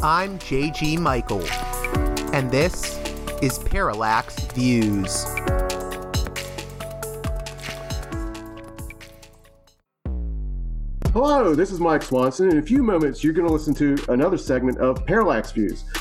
I'm JG Michael, and this is Parallax Views. Hello, this is Mike Swanson. In a few moments, you're going to listen to another segment of Parallax Views.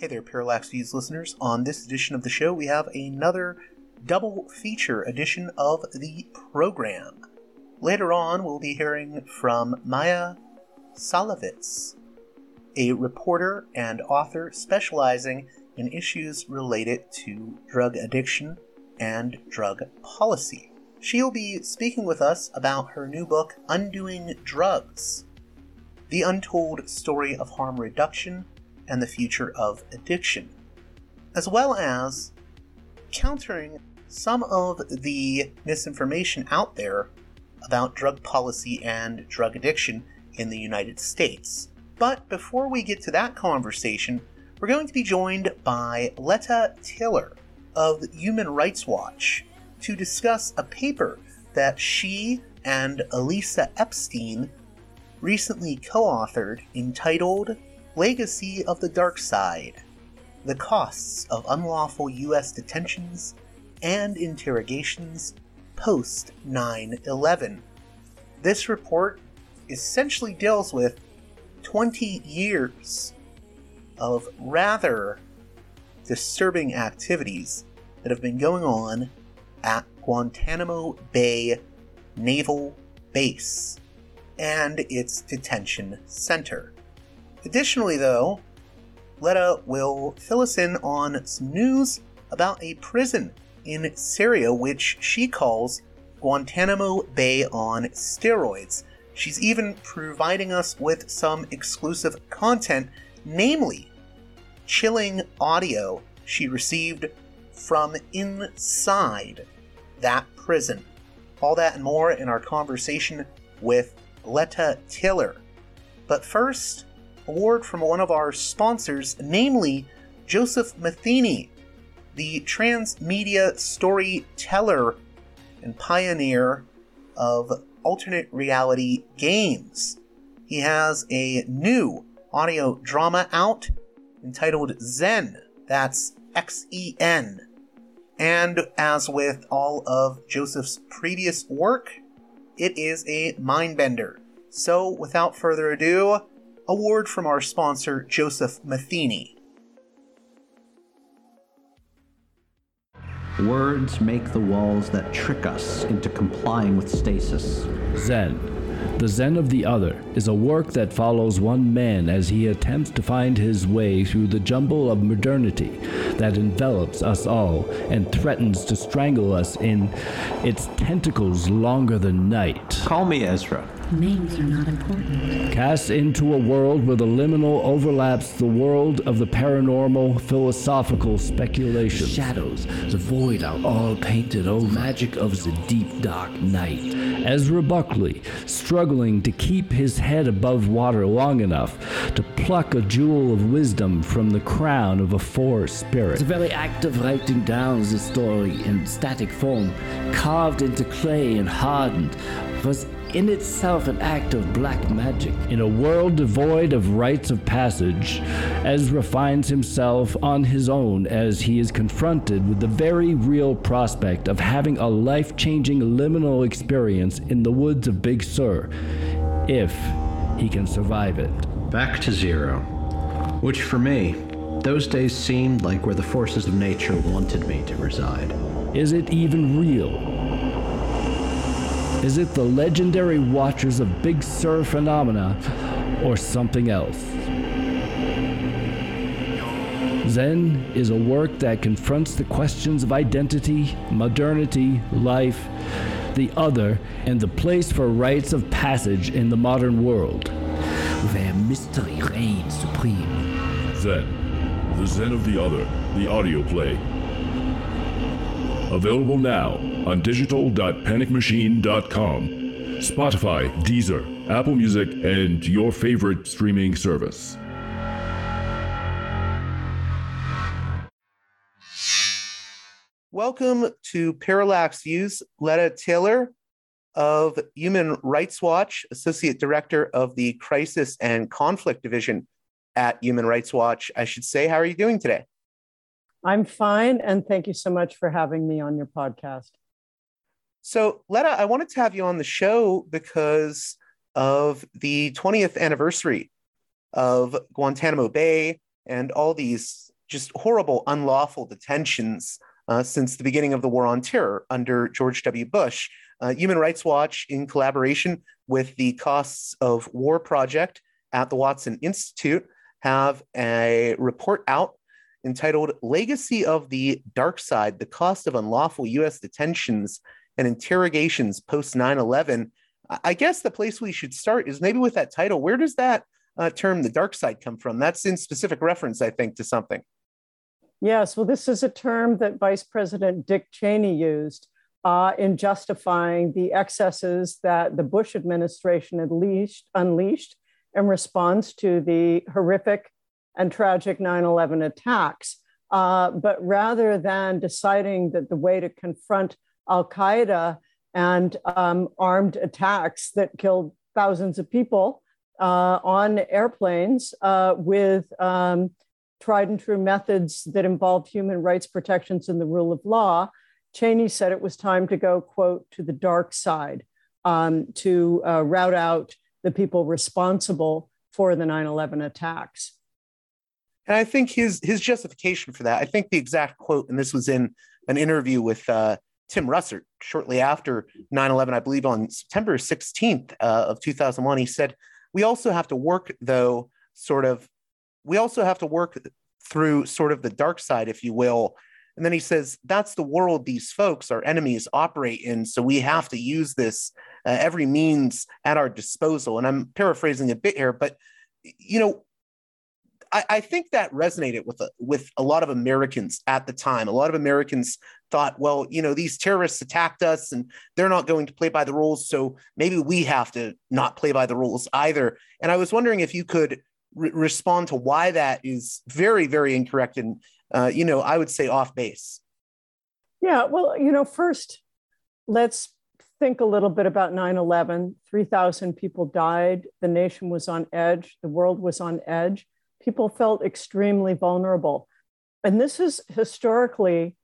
Hey there, Parallax Views listeners. On this edition of the show, we have another double feature edition of the program. Later on, we'll be hearing from Maia Szalavitz, a reporter and author specializing in issues related to drug addiction and drug policy. She'll be speaking with us about her new book, Undoing Drugs The Untold Story of Harm Reduction and the Future of Addiction, as well as countering some of the misinformation out there about drug policy and drug addiction in the United States. But before we get to that conversation, we're going to be joined by Letta Tayler of Human Rights Watch to discuss a paper that she and Elisa Epstein recently co authored entitled Legacy of the Dark Side The Costs of Unlawful U.S. Detentions and Interrogations Post 9 11. This report essentially deals with 20 years of rather disturbing activities that have been going on at Guantanamo Bay Naval Base and its detention center. Additionally, though, Letta will fill us in on some news about a prison in Syria which she calls Guantanamo Bay on steroids. She's even providing us with some exclusive content, namely chilling audio she received from inside that prison. All that and more in our conversation with Letta Tayler. But first, a word from one of our sponsors, namely Joseph Matheny, the transmedia storyteller and pioneer of alternate reality games. He has a new audio drama out entitled Xen. That's X E N. And as with all of Joseph's previous work, it is a mind bender. So, without further ado, a word from our sponsor, Joseph Matheny. Words make the walls that trick us into complying with stasis. Xen. The Zen of the Other is a work that follows one man as he attempts to find his way through the jumble of modernity that envelops us all and threatens to strangle us in its tentacles longer than night. Call me Ezra. Names are not important. Cast into a world where the liminal overlaps the world of the paranormal philosophical speculation. Shadows, the void are all painted over. Magic of the deep dark night. Ezra Buckley, struggling to keep his head above water long enough to pluck a jewel of wisdom from the crown of a forest spirit. The very act of writing down the story in static form, carved into clay and hardened, was in itself an act of black magic. In a world devoid of rites of passage, Ezra finds himself on his own as he is confronted with the very real prospect of having a life changing liminal experience in the woods of Big Sur, if he can survive it. Back to zero. Which for me, those days seemed like where the forces of nature wanted me to reside. Is it even real? Is it the legendary watchers of Big Sur phenomena or something else? Xen is a work that confronts the questions of identity, modernity, life, the other, and the place for rites of passage in the modern world. Where mystery reigns supreme. Xen, The Zen of the Other, the audio play. Available now on digital.panicmachine.com, Spotify, Deezer, Apple Music, and your favorite streaming service. Welcome to Parallax Views. Letta Tayler of Human Rights Watch, Associate Director of the Crisis and Conflict Division at Human Rights Watch. I should say, how are you doing today? I'm fine, and thank you so much for having me on your podcast. So, Letta, I wanted to have you on the show because of the 20th anniversary of Guantanamo Bay and all these just horrible, unlawful detentions uh, since the beginning of the War on Terror under George W. Bush. Uh, Human Rights Watch, in collaboration with the Costs of War Project at the Watson Institute, have a report out entitled Legacy of the Dark Side The Cost of Unlawful U.S. Detentions and Interrogations Post 9 11. I guess the place we should start is maybe with that title. Where does that uh, term, the dark side, come from? That's in specific reference, I think, to something. Yes, well, this is a term that Vice President Dick Cheney used uh, in justifying the excesses that the Bush administration unleashed, unleashed in response to the horrific and tragic 9 11 attacks. Uh, but rather than deciding that the way to confront Al Qaeda and um, armed attacks that killed thousands of people uh, on airplanes uh, with um, tried and true methods that involved human rights protections and the rule of law, Cheney said it was time to go, quote, to the dark side um, to uh, rout out the people responsible for the 9 11 attacks. And I think his his justification for that, I think the exact quote, and this was in an interview with uh, Tim Russert shortly after 9 11, I believe on September 16th uh, of 2001, he said, We also have to work, though, sort of, we also have to work through sort of the dark side, if you will. And then he says, That's the world these folks, our enemies, operate in. So we have to use this uh, every means at our disposal. And I'm paraphrasing a bit here, but, you know, I, think that resonated with a, with a lot of Americans at the time. A lot of Americans thought, well, you know, these terrorists attacked us and they're not going to play by the rules. So maybe we have to not play by the rules either. And I was wondering if you could re- respond to why that is very, very incorrect and, uh, you know, I would say off base. Yeah. Well, you know, first, let's think a little bit about 9 11. 3,000 people died. The nation was on edge. The world was on edge. People felt extremely vulnerable. And this is historically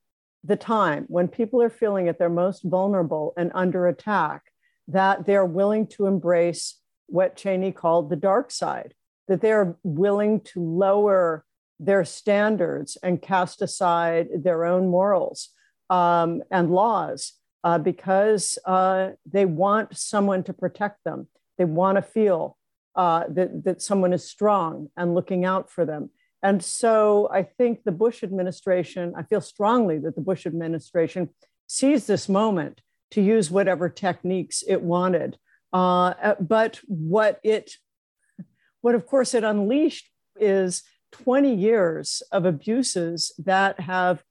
the time when people are feeling at their most vulnerable and under attack, that they're willing to embrace what Cheney called the dark side, that they're willing to lower their standards and cast aside their own morals um, and laws uh, because uh, they want someone to protect them. They want to feel uh, that, that someone is strong and looking out for them. And so I think the Bush administration, I feel strongly that the Bush administration seized this moment to use whatever techniques it wanted. Uh, uh, but what it, what of course it unleashed is 20 years of abuses that have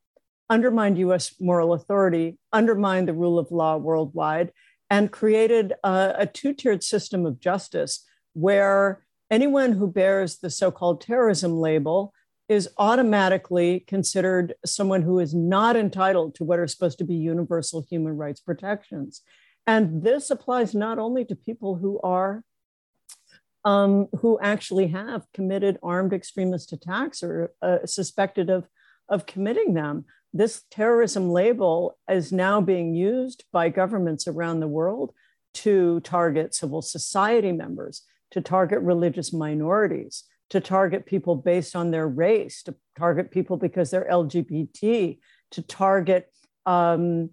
undermined US moral authority, undermined the rule of law worldwide, and created a, a two tiered system of justice where anyone who bears the so called terrorism label is automatically considered someone who is not entitled to what are supposed to be universal human rights protections. And this applies not only to people who are um, who actually have committed armed extremist attacks or uh, suspected of, of committing them. This terrorism label is now being used by governments around the world to target civil society members, to target religious minorities, to target people based on their race, to target people because they're LGBT, to target um,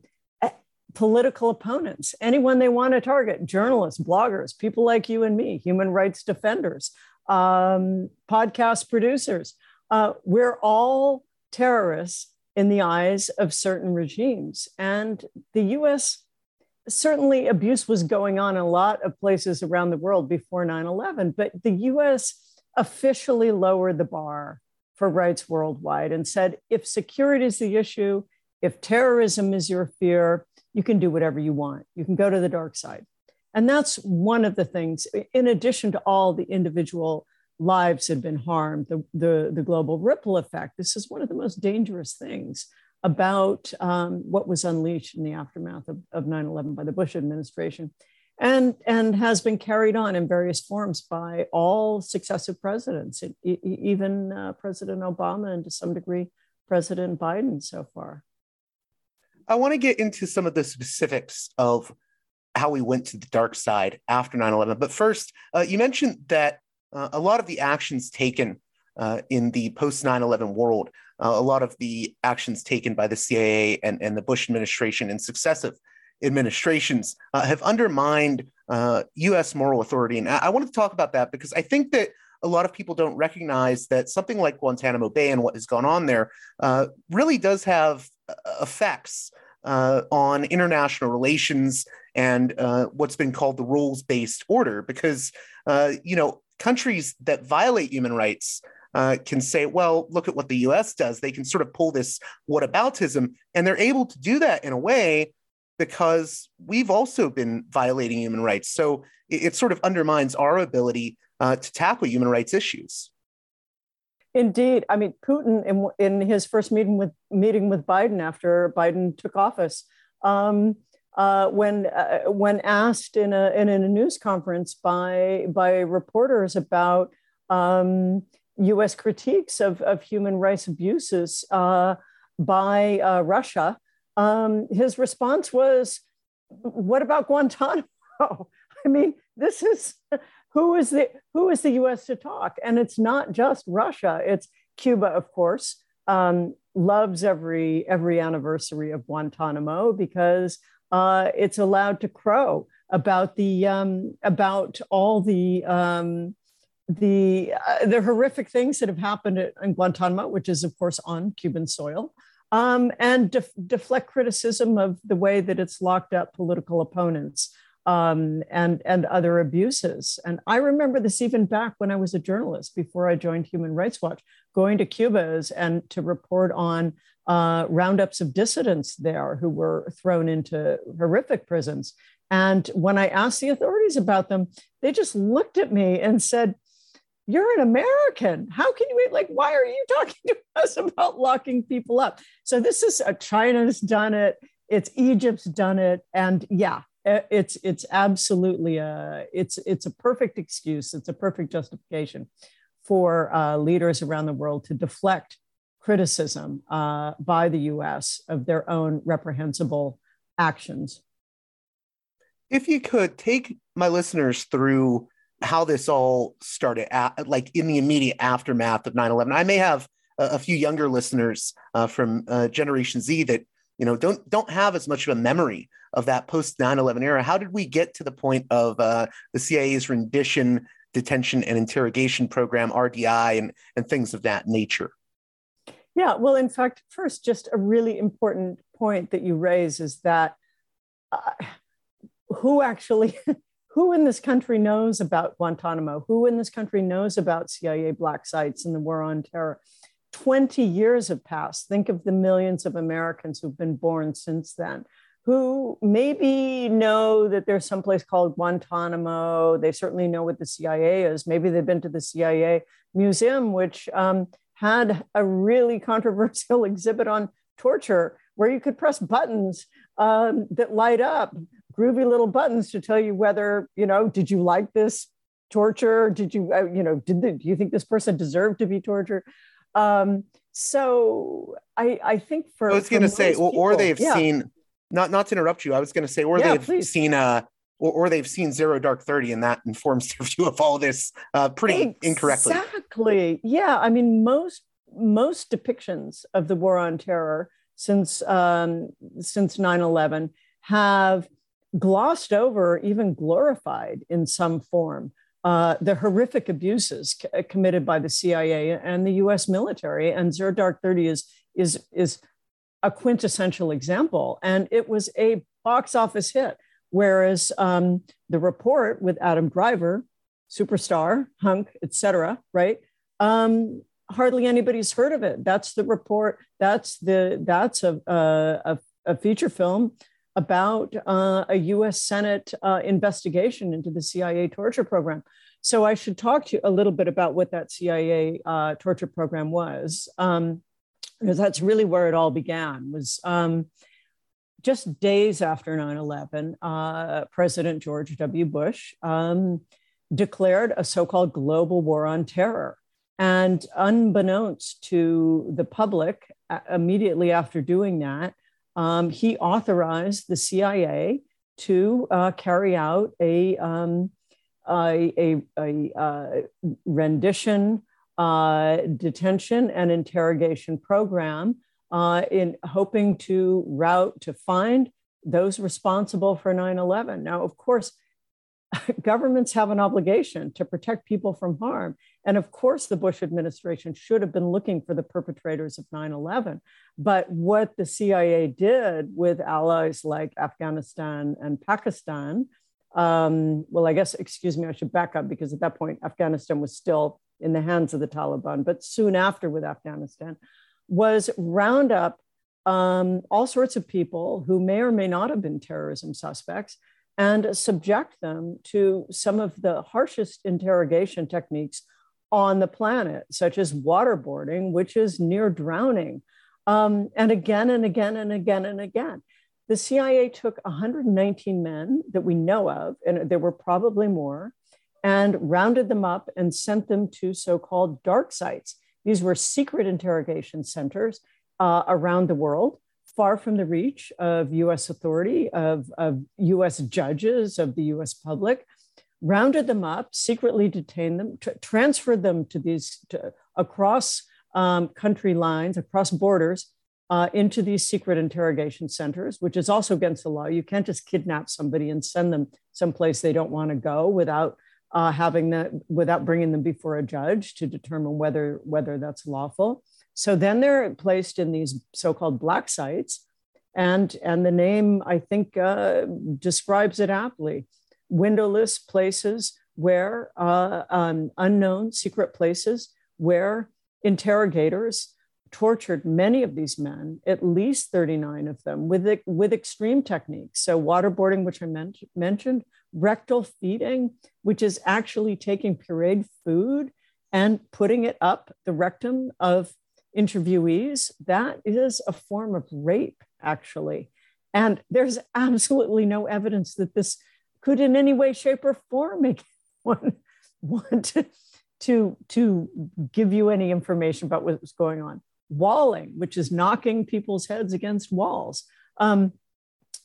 political opponents, anyone they want to target, journalists, bloggers, people like you and me, human rights defenders, um, podcast producers. Uh, we're all terrorists in the eyes of certain regimes. And the US certainly abuse was going on in a lot of places around the world before 9 11, but the US officially lowered the bar for rights worldwide and said if security is the issue, if terrorism is your fear, you can do whatever you want. You can go to the dark side. And that's one of the things, in addition to all the individual lives had been harmed, the, the, the global ripple effect. This is one of the most dangerous things about um, what was unleashed in the aftermath of, of 9-11 by the Bush administration and, and has been carried on in various forms by all successive presidents, even uh, President Obama and to some degree President Biden so far. I want to get into some of the specifics of how we went to the dark side after 9 11. But first, uh, you mentioned that uh, a lot of the actions taken uh, in the post 9 11 world, uh, a lot of the actions taken by the CIA and, and the Bush administration and successive administrations uh, have undermined US uh, moral authority. And I, I wanted to talk about that because I think that a lot of people don't recognize that something like Guantanamo Bay and what has gone on there uh, really does have uh, effects uh, on international relations and uh, what's been called the rules based order, because uh, you know countries that violate human rights. Uh, can say, well, look at what the US does. They can sort of pull this whataboutism, and they're able to do that in a way because we've also been violating human rights. So it, it sort of undermines our ability uh, to tackle human rights issues. Indeed, I mean Putin in, in his first meeting with meeting with Biden after Biden took office, um, uh, when uh, when asked in a in a news conference by by reporters about um, U.S. critiques of of human rights abuses uh, by uh, Russia, um, his response was, "What about Guantanamo?" I mean, this is who is the who is the U.S. to talk? And it's not just Russia; it's Cuba, of course. Um, loves every every anniversary of Guantanamo because uh, it's allowed to crow about the um, about all the um, the uh, the horrific things that have happened at, in Guantanamo, which is of course on Cuban soil, um, and def- deflect criticism of the way that it's locked up political opponents um, and and other abuses. And I remember this even back when I was a journalist before I joined Human Rights Watch, going to Cuba's and to report on uh, roundups of dissidents there who were thrown into horrific prisons. And when I asked the authorities about them, they just looked at me and said, you're an American. How can you like? Why are you talking to us about locking people up? So this is uh, China's done it. It's Egypt's done it, and yeah, it's it's absolutely a it's it's a perfect excuse it's a perfect justification for uh, leaders around the world to deflect criticism uh, by the us of their own reprehensible actions if you could take my listeners through how this all started at, like in the immediate aftermath of 9-11 i may have a, a few younger listeners uh, from uh, generation z that you know don't don't have as much of a memory of that post 9-11 era. How did we get to the point of uh, the cia's rendition detention and interrogation program rdi and, and things of that nature? Yeah well in fact first just a really important point that you raise is that uh, who actually who in this country knows about guantanamo who in this country knows about cia black sites and the war on terror 20 years have passed. Think of the millions of Americans who've been born since then, who maybe know that there's someplace called Guantanamo. They certainly know what the CIA is. Maybe they've been to the CIA museum, which um, had a really controversial exhibit on torture where you could press buttons um, that light up, groovy little buttons to tell you whether, you know, did you like this torture? Did you, uh, you know, did the, do you think this person deserved to be tortured? Um, so I, I think for I was going to say, people, or, they've yeah. seen not not to interrupt you. I was going to say, or yeah, they've please. seen uh, or, or, they've seen Zero Dark Thirty, and that informs their view of all this uh, pretty exactly. incorrectly. Exactly. Yeah. I mean, most most depictions of the war on terror since um, since 9-11 have glossed over, even glorified in some form, uh, the horrific abuses c- uh, committed by the CIA and the U.S. military. And Zero Thirty is is is a quintessential example, and it was a box office hit. Whereas um, the report with Adam Driver, superstar, hunk, etc., right, um, hardly anybody's heard of it. That's the report. That's the that's a a, a feature film about uh, a U.S. Senate uh, investigation into the CIA torture program. So I should talk to you a little bit about what that CIA uh, torture program was, um, because that's really where it all began. Was um, just days after 9/11, uh, President George W. Bush um, declared a so-called global war on terror. And unbeknownst to the public, immediately after doing that, um, he authorized the CIA to uh, carry out a, um, a, a, a uh, rendition, uh, detention, and interrogation program uh, in hoping to route to find those responsible for 9 11. Now, of course, governments have an obligation to protect people from harm. And of course, the Bush administration should have been looking for the perpetrators of 9 11. But what the CIA did with allies like Afghanistan and Pakistan, um, well, I guess, excuse me, I should back up because at that point, Afghanistan was still in the hands of the Taliban. But soon after, with Afghanistan, was round up um, all sorts of people who may or may not have been terrorism suspects and subject them to some of the harshest interrogation techniques on the planet, such as waterboarding, which is near drowning. Um, and again and again and again and again. The CIA took 119 men that we know of, and there were probably more, and rounded them up and sent them to so called dark sites. These were secret interrogation centers uh, around the world far from the reach of US authority, of, of US judges, of the US public, rounded them up, secretly detained them, tra- transferred them to these to, across um, country lines, across borders, uh, into these secret interrogation centers, which is also against the law. You can't just kidnap somebody and send them someplace they don't want to go without uh, having that, without bringing them before a judge to determine whether whether that's lawful. So then they're placed in these so-called black sites, and and the name I think uh, describes it aptly: windowless places where uh, um, unknown secret places where interrogators tortured many of these men, at least 39 of them, with, with extreme techniques. So, waterboarding, which I men- mentioned, rectal feeding, which is actually taking pureed food and putting it up the rectum of interviewees, that is a form of rape, actually. And there's absolutely no evidence that this could, in any way, shape, or form, make one want to, to, give you any information about what's going on. Walling, which is knocking people's heads against walls, um,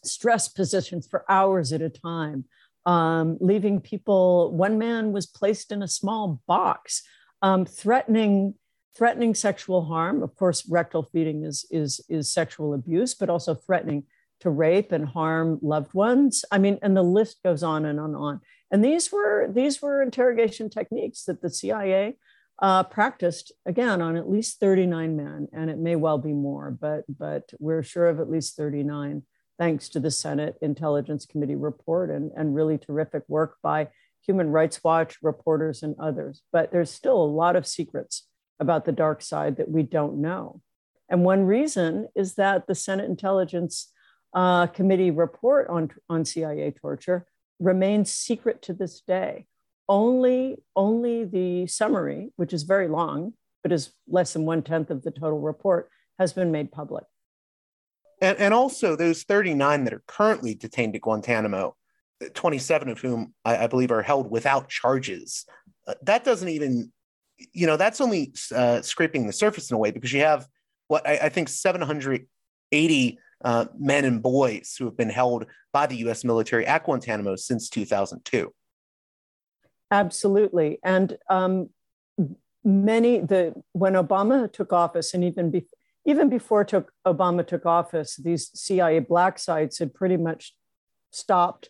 stress positions for hours at a time, um, leaving people. One man was placed in a small box, um, threatening threatening sexual harm. Of course, rectal feeding is, is, is sexual abuse, but also threatening to rape and harm loved ones. I mean, and the list goes on and on and on. And these were these were interrogation techniques that the CIA uh, practiced again on at least 39 men, and it may well be more, but but we're sure of at least 39, thanks to the Senate Intelligence Committee report and, and really terrific work by Human Rights Watch reporters and others. But there's still a lot of secrets about the dark side that we don't know. And one reason is that the Senate Intelligence uh, Committee report on, on CIA torture remains secret to this day. Only, only the summary, which is very long, but is less than one tenth of the total report, has been made public. And, and also, those 39 that are currently detained at Guantanamo, 27 of whom I, I believe are held without charges, uh, that doesn't even you know, that's only uh, scraping the surface in a way because you have what I, I think 780 uh, men and boys who have been held by the U.S. military at Guantanamo since 2002. Absolutely, and um, many the when Obama took office, and even be, even before took Obama took office, these CIA black sites had pretty much stopped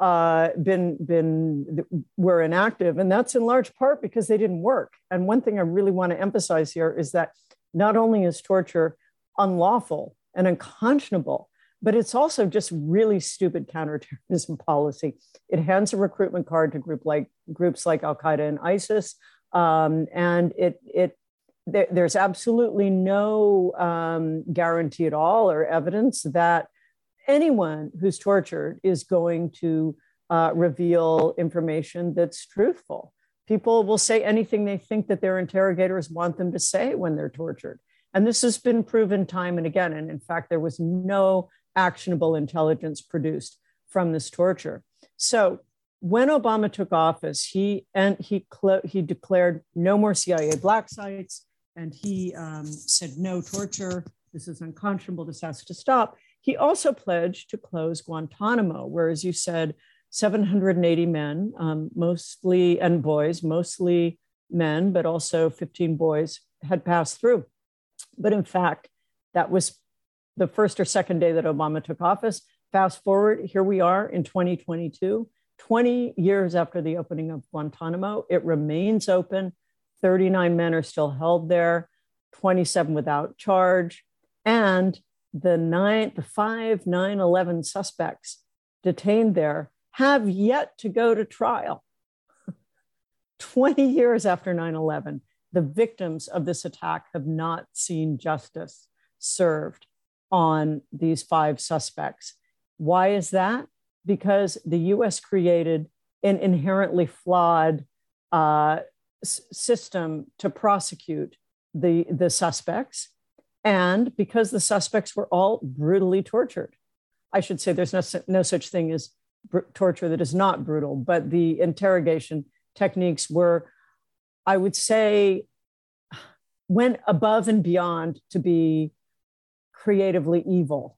uh, been been were inactive, and that's in large part because they didn't work. And one thing I really want to emphasize here is that not only is torture unlawful and unconscionable, but it's also just really stupid counterterrorism policy. It hands a recruitment card to group like groups like Al Qaeda and ISIS, um, and it it there, there's absolutely no um, guarantee at all or evidence that anyone who's tortured is going to uh, reveal information that's truthful. People will say anything they think that their interrogators want them to say when they're tortured. And this has been proven time and again. And in fact, there was no actionable intelligence produced from this torture. So when Obama took office, he and he he declared no more CIA black sites, and he um, said no torture. This is unconscionable. This has to stop. He also pledged to close Guantanamo, where, as you said, 780 men, um, mostly and boys, mostly men, but also 15 boys, had passed through. But in fact, that was the first or second day that Obama took office. Fast forward, here we are in 2022, 20 years after the opening of Guantanamo. It remains open. 39 men are still held there, 27 without charge. And the nine, the five 9 11 suspects detained there have yet to go to trial. 20 years after 9 11, the victims of this attack have not seen justice served on these five suspects. Why is that? Because the US created an inherently flawed uh, s- system to prosecute the, the suspects, and because the suspects were all brutally tortured. I should say there's no, no such thing as br- torture that is not brutal, but the interrogation techniques were, I would say, went above and beyond to be creatively evil.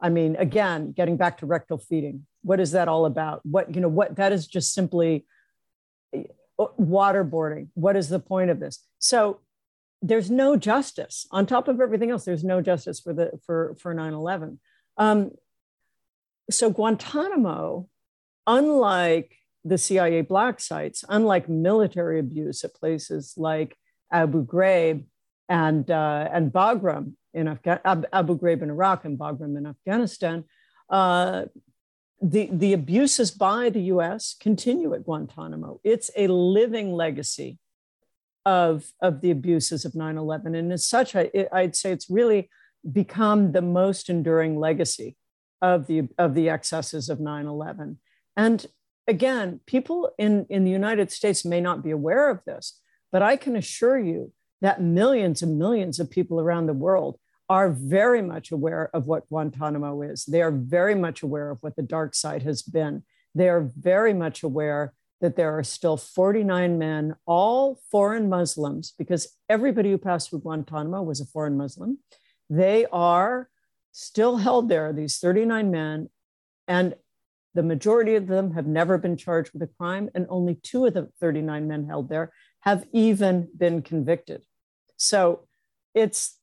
I mean, again, getting back to rectal feeding, what is that all about? What, you know, what that is just simply uh, waterboarding. What is the point of this? So there's no justice on top of everything else. There's no justice for the for for 9/11. Um, so Guantanamo, unlike the CIA black sites, unlike military abuse at places like Abu Ghraib and uh, and Bagram in Afga- Abu Ghraib in Iraq and Bagram in Afghanistan, uh, the the abuses by the U.S. continue at Guantanamo. It's a living legacy of of the abuses of 9/11, and as such, I, I'd say it's really become the most enduring legacy of the of the excesses of 9/11. And again, people in in the United States may not be aware of this, but I can assure you that millions and millions of people around the world are very much aware of what Guantanamo is. They are very much aware of what the dark side has been. They are very much aware that there are still 49 men, all foreign Muslims, because everybody who passed through Guantanamo was a foreign Muslim. They are still held there, these 39 men, and the majority of them have never been charged with a crime, and only two of the 39 men held there have even been convicted. So it's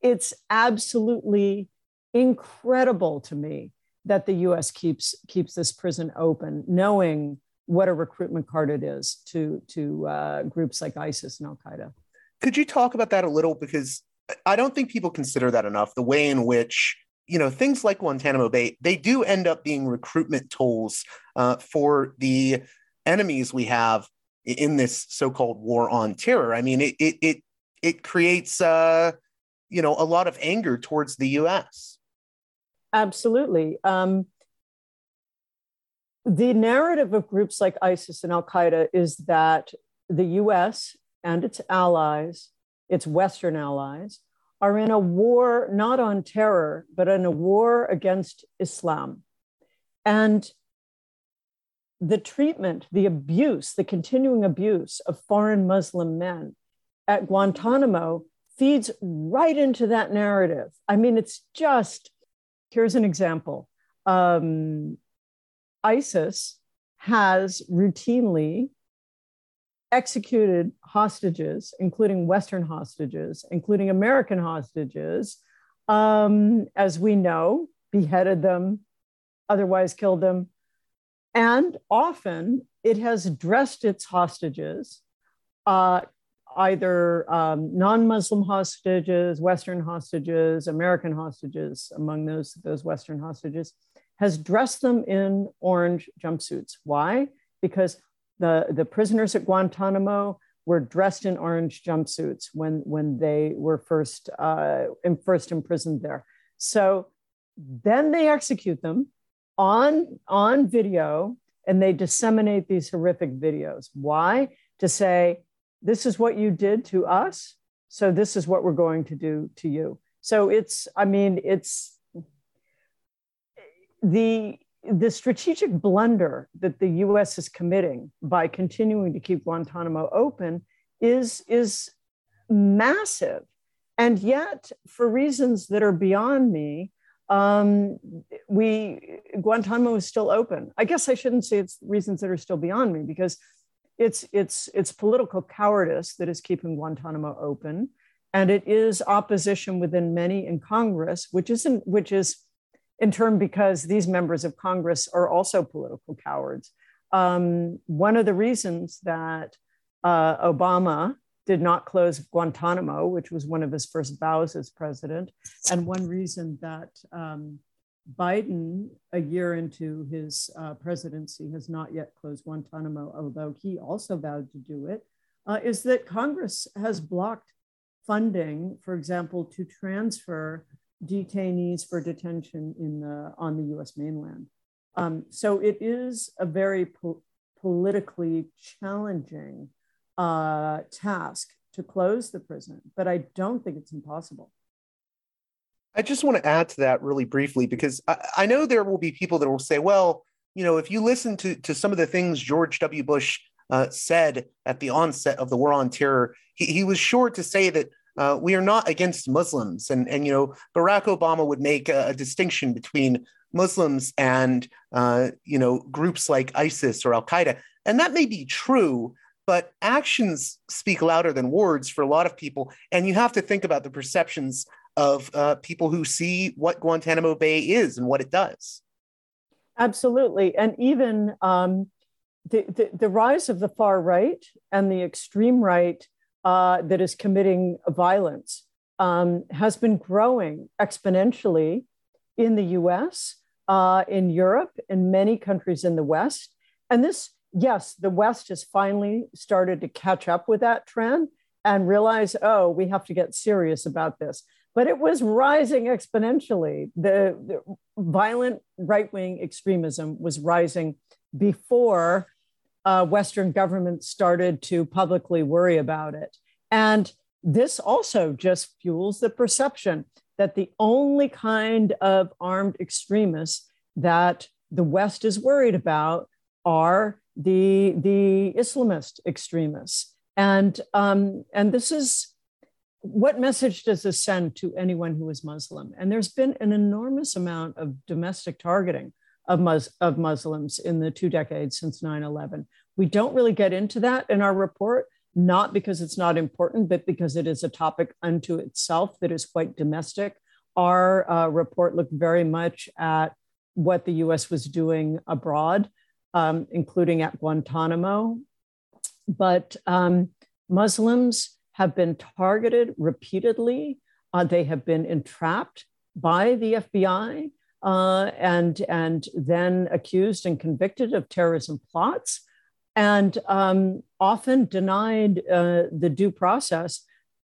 it's absolutely incredible to me that the U.S. keeps keeps this prison open, knowing what a recruitment card it is to to uh, groups like ISIS and Al Qaeda. Could you talk about that a little? Because I don't think people consider that enough. The way in which you know things like Guantanamo Bay, they do end up being recruitment tools uh, for the enemies we have in this so-called war on terror. I mean, it it it, it creates uh, you know a lot of anger towards the U.S. Absolutely. Um, the narrative of groups like ISIS and Al Qaeda is that the US and its allies, its Western allies, are in a war not on terror, but in a war against Islam. And the treatment, the abuse, the continuing abuse of foreign Muslim men at Guantanamo feeds right into that narrative. I mean, it's just here's an example. Um, ISIS has routinely executed hostages, including Western hostages, including American hostages, um, as we know, beheaded them, otherwise killed them. And often it has dressed its hostages, uh, either um, non Muslim hostages, Western hostages, American hostages, among those, those Western hostages, has dressed them in orange jumpsuits. Why? Because the, the prisoners at Guantanamo were dressed in orange jumpsuits when when they were first uh, first imprisoned there. So then they execute them on on video and they disseminate these horrific videos. Why? To say this is what you did to us, so this is what we're going to do to you. So it's I mean it's the the strategic blunder that the US is committing by continuing to keep Guantanamo open is, is massive. And yet, for reasons that are beyond me, um, we Guantanamo is still open. I guess I shouldn't say it's reasons that are still beyond me because it's it's it's political cowardice that is keeping Guantanamo open, and it is opposition within many in Congress, which isn't which is in turn because these members of Congress are also political cowards. Um, one of the reasons that uh, Obama did not close Guantanamo, which was one of his first vows as president, and one reason that um, Biden, a year into his uh, presidency, has not yet closed Guantanamo, although he also vowed to do it, uh, is that Congress has blocked funding, for example, to transfer detainees for detention in the, on the US mainland. Um, so it is a very po- politically challenging uh, task to close the prison, but I don't think it's impossible. I just want to add to that really briefly because I, I know there will be people that will say, well, you know, if you listen to, to some of the things George W. Bush uh, said at the onset of the war on terror, he, he was sure to say that uh, we are not against Muslims. And, and, you know, Barack Obama would make a, a distinction between Muslims and, uh, you know, groups like ISIS or Al Qaeda. And that may be true, but actions speak louder than words for a lot of people. And you have to think about the perceptions of uh, people who see what Guantanamo Bay is and what it does. Absolutely. And even um, the, the, the rise of the far right and the extreme right uh, that is committing violence um, has been growing exponentially in the US, uh, in Europe, in many countries in the West. And this, yes, the West has finally started to catch up with that trend and realize, oh, we have to get serious about this. But it was rising exponentially. The, the violent right wing extremism was rising before uh, Western governments started to publicly worry about it. And this also just fuels the perception that the only kind of armed extremists that the West is worried about are the, the Islamist extremists. And, um, and this is what message does this send to anyone who is Muslim? And there's been an enormous amount of domestic targeting of, Mus- of Muslims in the two decades since 9 11. We don't really get into that in our report, not because it's not important, but because it is a topic unto itself that is quite domestic. Our uh, report looked very much at what the US was doing abroad, um, including at Guantanamo. But um, Muslims have been targeted repeatedly, uh, they have been entrapped by the FBI uh, and, and then accused and convicted of terrorism plots, and um, often denied uh, the due process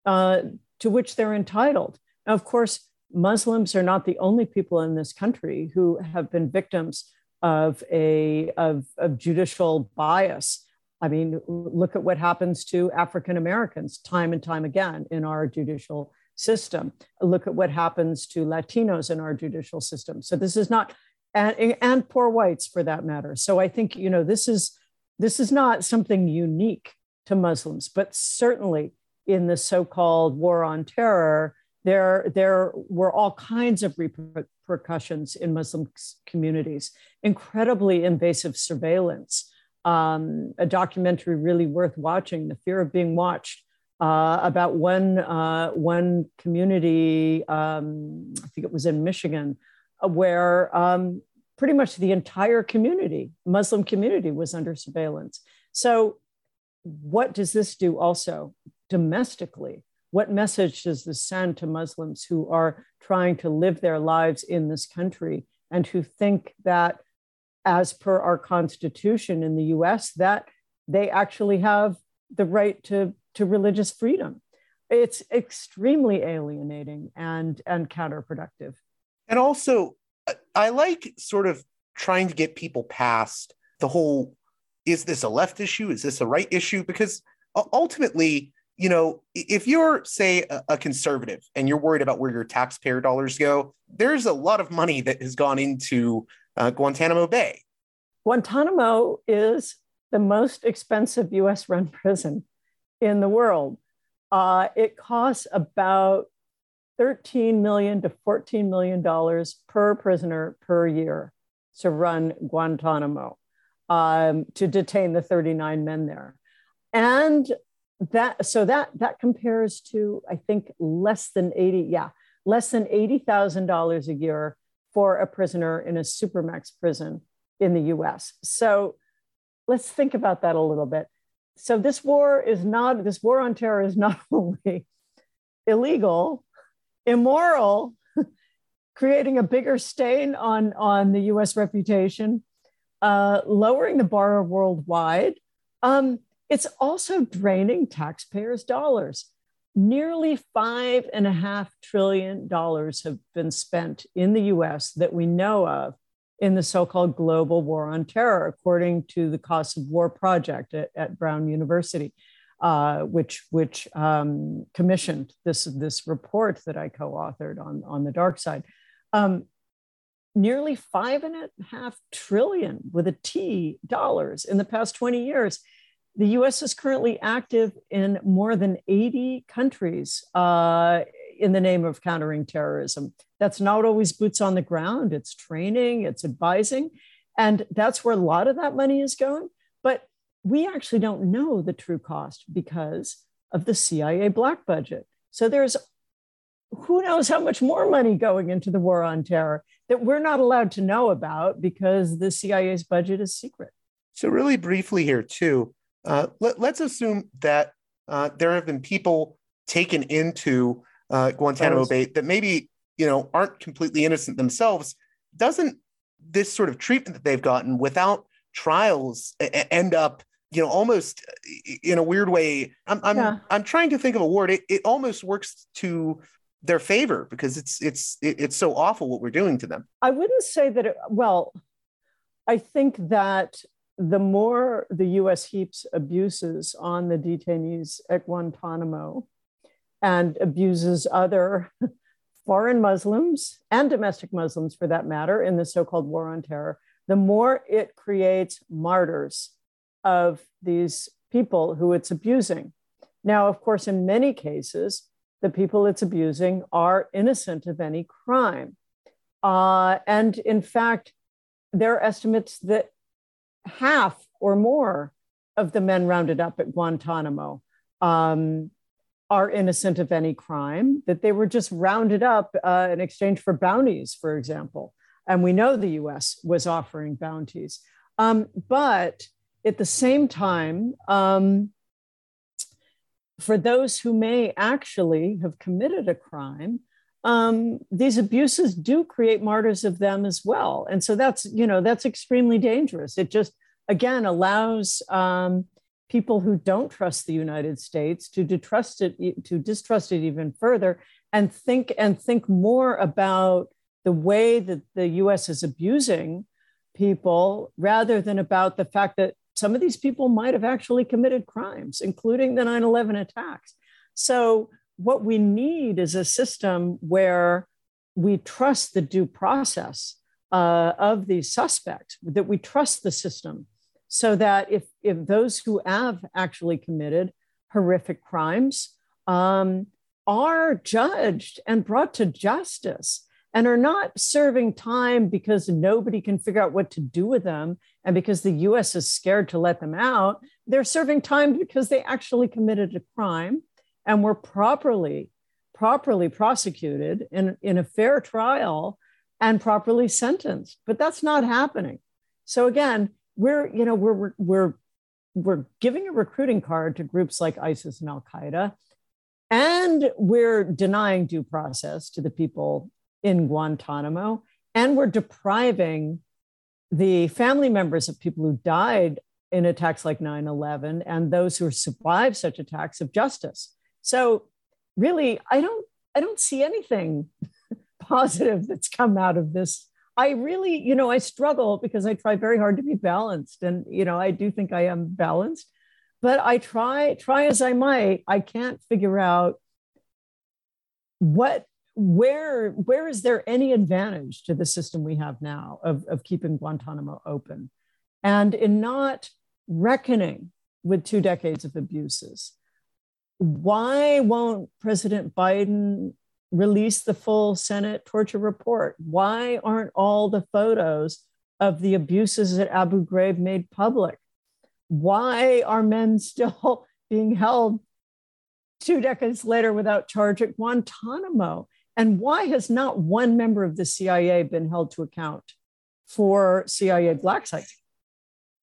uh, to which they're entitled. Now, of course, Muslims are not the only people in this country who have been victims of a of, of judicial bias. I mean, look at what happens to African Americans time and time again in our judicial system. Look at what happens to Latinos in our judicial system. So this is not, and, and poor whites for that matter. So I think, you know, this is, this is not something unique to Muslims, but certainly in the so-called war on terror, there, there were all kinds of repercussions in Muslim communities, incredibly invasive surveillance, um, a documentary really worth watching, The Fear of Being Watched, uh, about one uh, one community. Um, I think it was in Michigan, uh, where um, pretty much the entire community, Muslim community, was under surveillance. So, what does this do also domestically? What message does this send to Muslims who are trying to live their lives in this country and who think that, as per our constitution in the US, that they actually have the right to, to religious freedom. It's extremely alienating and, and counterproductive. And also, I like sort of trying to get people past the whole is this a left issue? Is this a right issue? Because ultimately, you know, if you're, say, a, conservative and you're worried about where your taxpayer dollars go, there's a lot of money that has gone into uh, Guantanamo Bay. Guantanamo is the most expensive US run prison in the world. Uh, it costs about 13 million to 14 million dollars per prisoner per year to run Guantanamo, um, to detain the 39 men there. And that so that that compares to I think less than 80, yeah, less than $80,000 a year for a prisoner in a supermax prison in the US. So let's think about that a little bit. So this war is not this war on terror is not only illegal, immoral, creating a bigger stain on, on the US reputation, uh, lowering the bar worldwide. Um, it's also draining taxpayers' dollars. Nearly five and a half trillion dollars have been spent in the US that we know of in the so called global war on terror, according to the Cost of War Project at, at Brown University. Uh, which which um, commissioned this this report that I co-authored on on the dark side. Um, nearly five and a half trillion with a T dollars in the past 20 years. The US is currently active in more than 80 countries uh, in the name of countering terrorism. That's not always boots on the ground, it's training, it's advising. And that's where a lot of that money is going. We actually don't know the true cost because of the CIA black budget. So there's who knows how much more money going into the war on terror that we're not allowed to know about because the CIA's budget is secret. So, really briefly here, too, uh, let, us assume that uh, there have been people taken into uh, Guantanamo Bay that maybe you know aren't completely innocent themselves. Doesn't this sort of treatment that they've gotten without trials end up you know almost in a weird way i'm i'm, yeah. I'm trying to think of a word it, it almost works to their favor because it's it's it's so awful what we're doing to them i wouldn't say that it, well i think that the more the us heaps abuses on the detainees at guantanamo and abuses other foreign muslims and domestic muslims for that matter in the so-called war on terror the more it creates martyrs of these people who it's abusing. Now, of course, in many cases, the people it's abusing are innocent of any crime. Uh, and in fact, there are estimates that half or more of the men rounded up at Guantanamo um, are innocent of any crime, that they were just rounded up uh, in exchange for bounties, for example. And we know the US was offering bounties. Um, but at the same time, um, for those who may actually have committed a crime, um, these abuses do create martyrs of them as well. And so that's, you know, that's extremely dangerous. It just, again, allows um, people who don't trust the United States to distrust it, to distrust it even further and think and think more about the way that the US is abusing people rather than about the fact that some of these people might have actually committed crimes, including the 9 11 attacks. So, what we need is a system where we trust the due process uh, of these suspects, that we trust the system so that if, if those who have actually committed horrific crimes um, are judged and brought to justice and are not serving time because nobody can figure out what to do with them and because the US is scared to let them out. They're serving time because they actually committed a crime and were properly properly prosecuted in, in a fair trial and properly sentenced. But that's not happening. So again, we're, you know, we're we're we're giving a recruiting card to groups like ISIS and Al Qaeda, and we're denying due process to the people in Guantanamo. And we're depriving the family members of people who died in attacks like 9 11 and those who survive such attacks of justice. So, really, I don't, I don't see anything positive that's come out of this. I really, you know, I struggle because I try very hard to be balanced. And, you know, I do think I am balanced, but I try, try as I might, I can't figure out what where where is there any advantage to the system we have now of, of keeping guantanamo open? And in not reckoning with two decades of abuses why won't president biden release the full senate torture report? Why aren't all the photos of the abuses at abu ghraib made public? Why are men still being held two decades later without charge at guantanamo and why has not one member of the CIA been held to account for CIA black sites?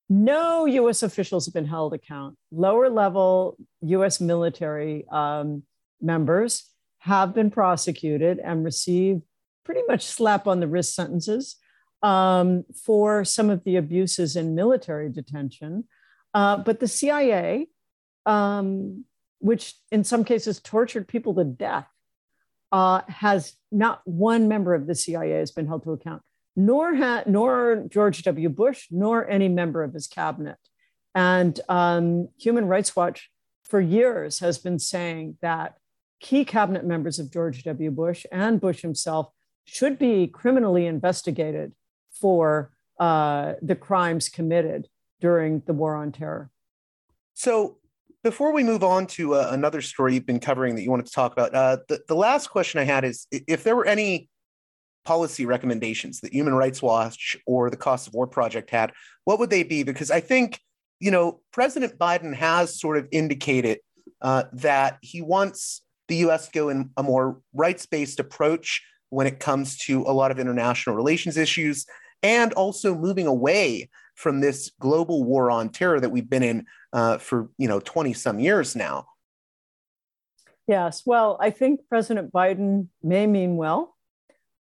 No US officials have been held account. Lower level US military um, members have been prosecuted and received pretty much slap on the wrist sentences um, for some of the abuses in military detention. Uh, but the CIA, um, which in some cases tortured people to death, uh, has not one member of the CIA has been held to account, nor ha- nor George W. Bush, nor any member of his cabinet. And um, Human Rights Watch for years has been saying that key cabinet members of George W. Bush and Bush himself should be criminally investigated for uh, the crimes committed during the war on terror. So, before we move on to uh, another story you've been covering that you wanted to talk about, uh, the, the last question I had is if there were any policy recommendations that Human Rights Watch or the Cost of War Project had, what would they be? Because I think, you know, President Biden has sort of indicated uh, that he wants the US to go in a more rights based approach when it comes to a lot of international relations issues and also moving away from this global war on terror that we've been in uh, for you know 20 some years now. Yes well i think president biden may mean well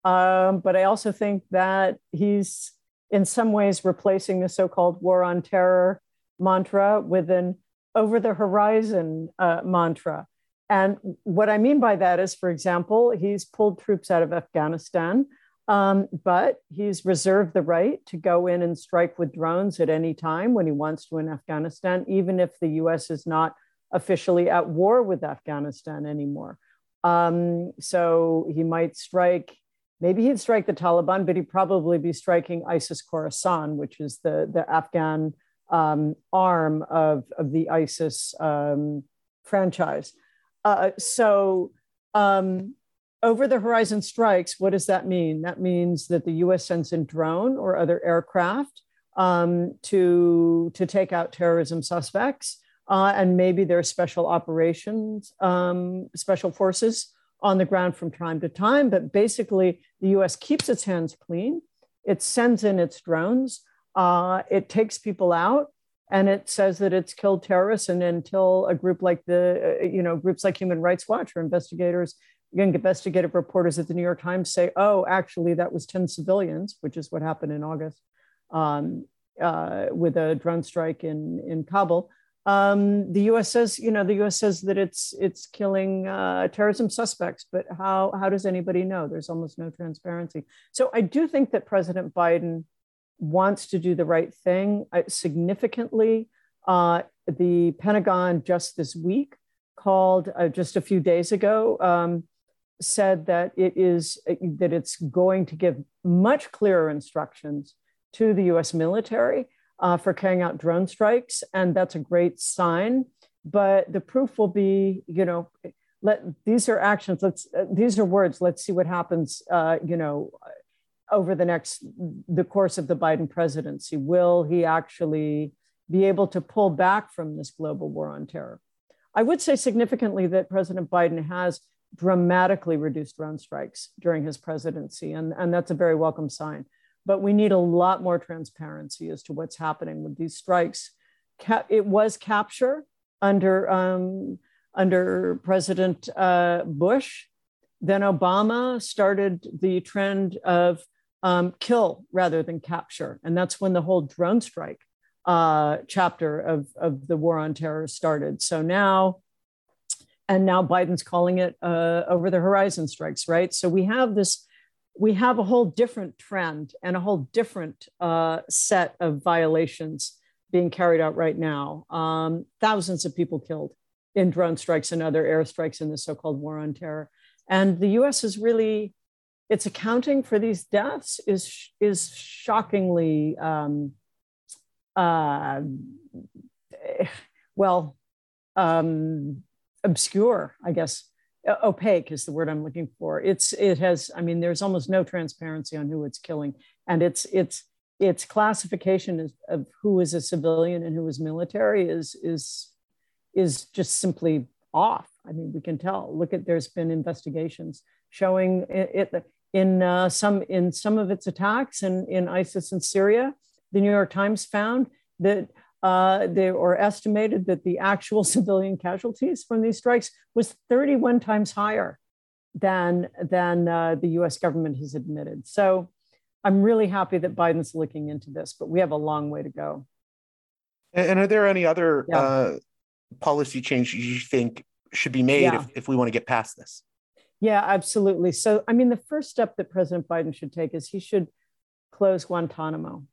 um, but i also think that he's in some ways replacing the so-called war on terror mantra with an over the horizon uh, mantra. And what i mean by that is for example he's pulled troops out of afghanistan um, but he's reserved the right to go in and strike with drones at any time when he wants to in Afghanistan, even if the US is not officially at war with Afghanistan anymore. Um, so he might strike, maybe he'd strike the Taliban, but he'd probably be striking ISIS Khorasan, which is the, the Afghan um, arm of, of the ISIS um, franchise. Uh, so, um, over the horizon strikes, what does that mean? That means that the US sends in drone or other aircraft um, to, to take out terrorism suspects. Uh, and maybe there are special operations, um, special forces on the ground from time to time. But basically, the US keeps its hands clean. It sends in its drones. Uh, it takes people out and it says that it's killed terrorists. And until a group like the, uh, you know, groups like Human Rights Watch or investigators investigative reporters at the New York Times say, oh, actually, that was 10 civilians, which is what happened in August um, uh, with a drone strike in, in Kabul. Um, the U.S. says, you know, the U.S. says that it's it's killing uh, terrorism suspects, but how how does anybody know? There's almost no transparency. So I do think that President Biden wants to do the right thing. Significantly, uh, the Pentagon just this week called uh, just a few days ago um, said that it is that it's going to give much clearer instructions to the U.S. military uh, for carrying out drone strikes, and that's a great sign. But the proof will be, you know, let these are actions. Let's uh, these are words. Let's see what happens. Uh, you know, over the next the course of the Biden presidency, will he actually be able to pull back from this global war on terror? I would say significantly that President Biden has dramatically reduced drone strikes during his presidency, and, and that's a very welcome sign. But we need a lot more transparency as to what's happening with these strikes. it was capture under um, under President uh, Bush. Then Obama started the trend of um, kill rather than capture, and that's when the whole drone strike uh, chapter of, of the war on terror started. So now, and now Biden's calling it uh, over the horizon strikes, right? So we have this, we have a whole different trend and a whole different uh, set of violations being carried out right now. Um, thousands of people killed in drone strikes and other airstrikes in the so-called war on terror. And the U.S. is really, its accounting for these deaths is is shockingly, um, uh, well, um, obscure. I guess opaque is the word I'm looking for. It's it has. I mean, there's almost no transparency on who it's killing, and it's it's its classification of, of who is a civilian and who is military is is is just simply off. I mean, we can tell. Look at there's been investigations showing it, it in uh, some in some of its attacks and in, in ISIS in Syria. The New York Times found that uh, they or estimated that the actual civilian casualties from these strikes was 31 times higher than than uh, the U.S. government has admitted. So I'm really happy that Biden's looking into this, but we have a long way to go. And are there any other yeah. uh, policy changes you think should be made yeah. if, if we want to get past this? Yeah, absolutely. So, I mean, the first step that President Biden should take is he should close Guantanamo.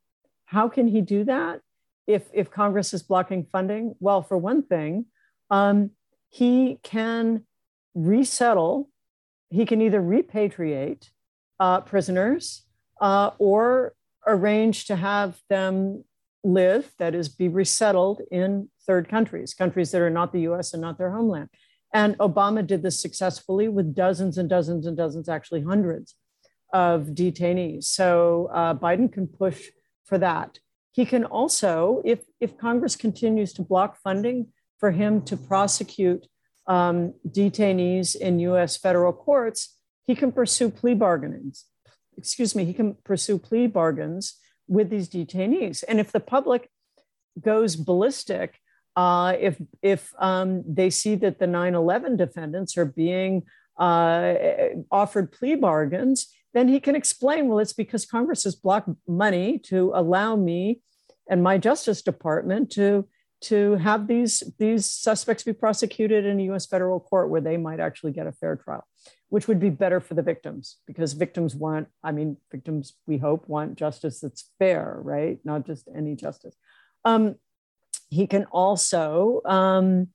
How can he do that if, if Congress is blocking funding? Well, for one thing, um, he can resettle, he can either repatriate uh, prisoners uh, or arrange to have them live, that is, be resettled in third countries, countries that are not the US and not their homeland. And Obama did this successfully with dozens and dozens and dozens, actually hundreds of detainees. So uh, Biden can push for that. He can also, if, if Congress continues to block funding for him to prosecute um, detainees in US federal courts, he can pursue plea bargainings. Excuse me, he can pursue plea bargains with these detainees. And if the public goes ballistic uh, if if um, they see that the 9/11 defendants are being uh, offered plea bargains, then he can explain, well, it's because Congress has blocked money to allow me and my Justice Department to to have these these suspects be prosecuted in a U.S. federal court where they might actually get a fair trial, which would be better for the victims because victims want, I mean, victims we hope want justice that's fair, right? Not just any justice. Um, he can also, um,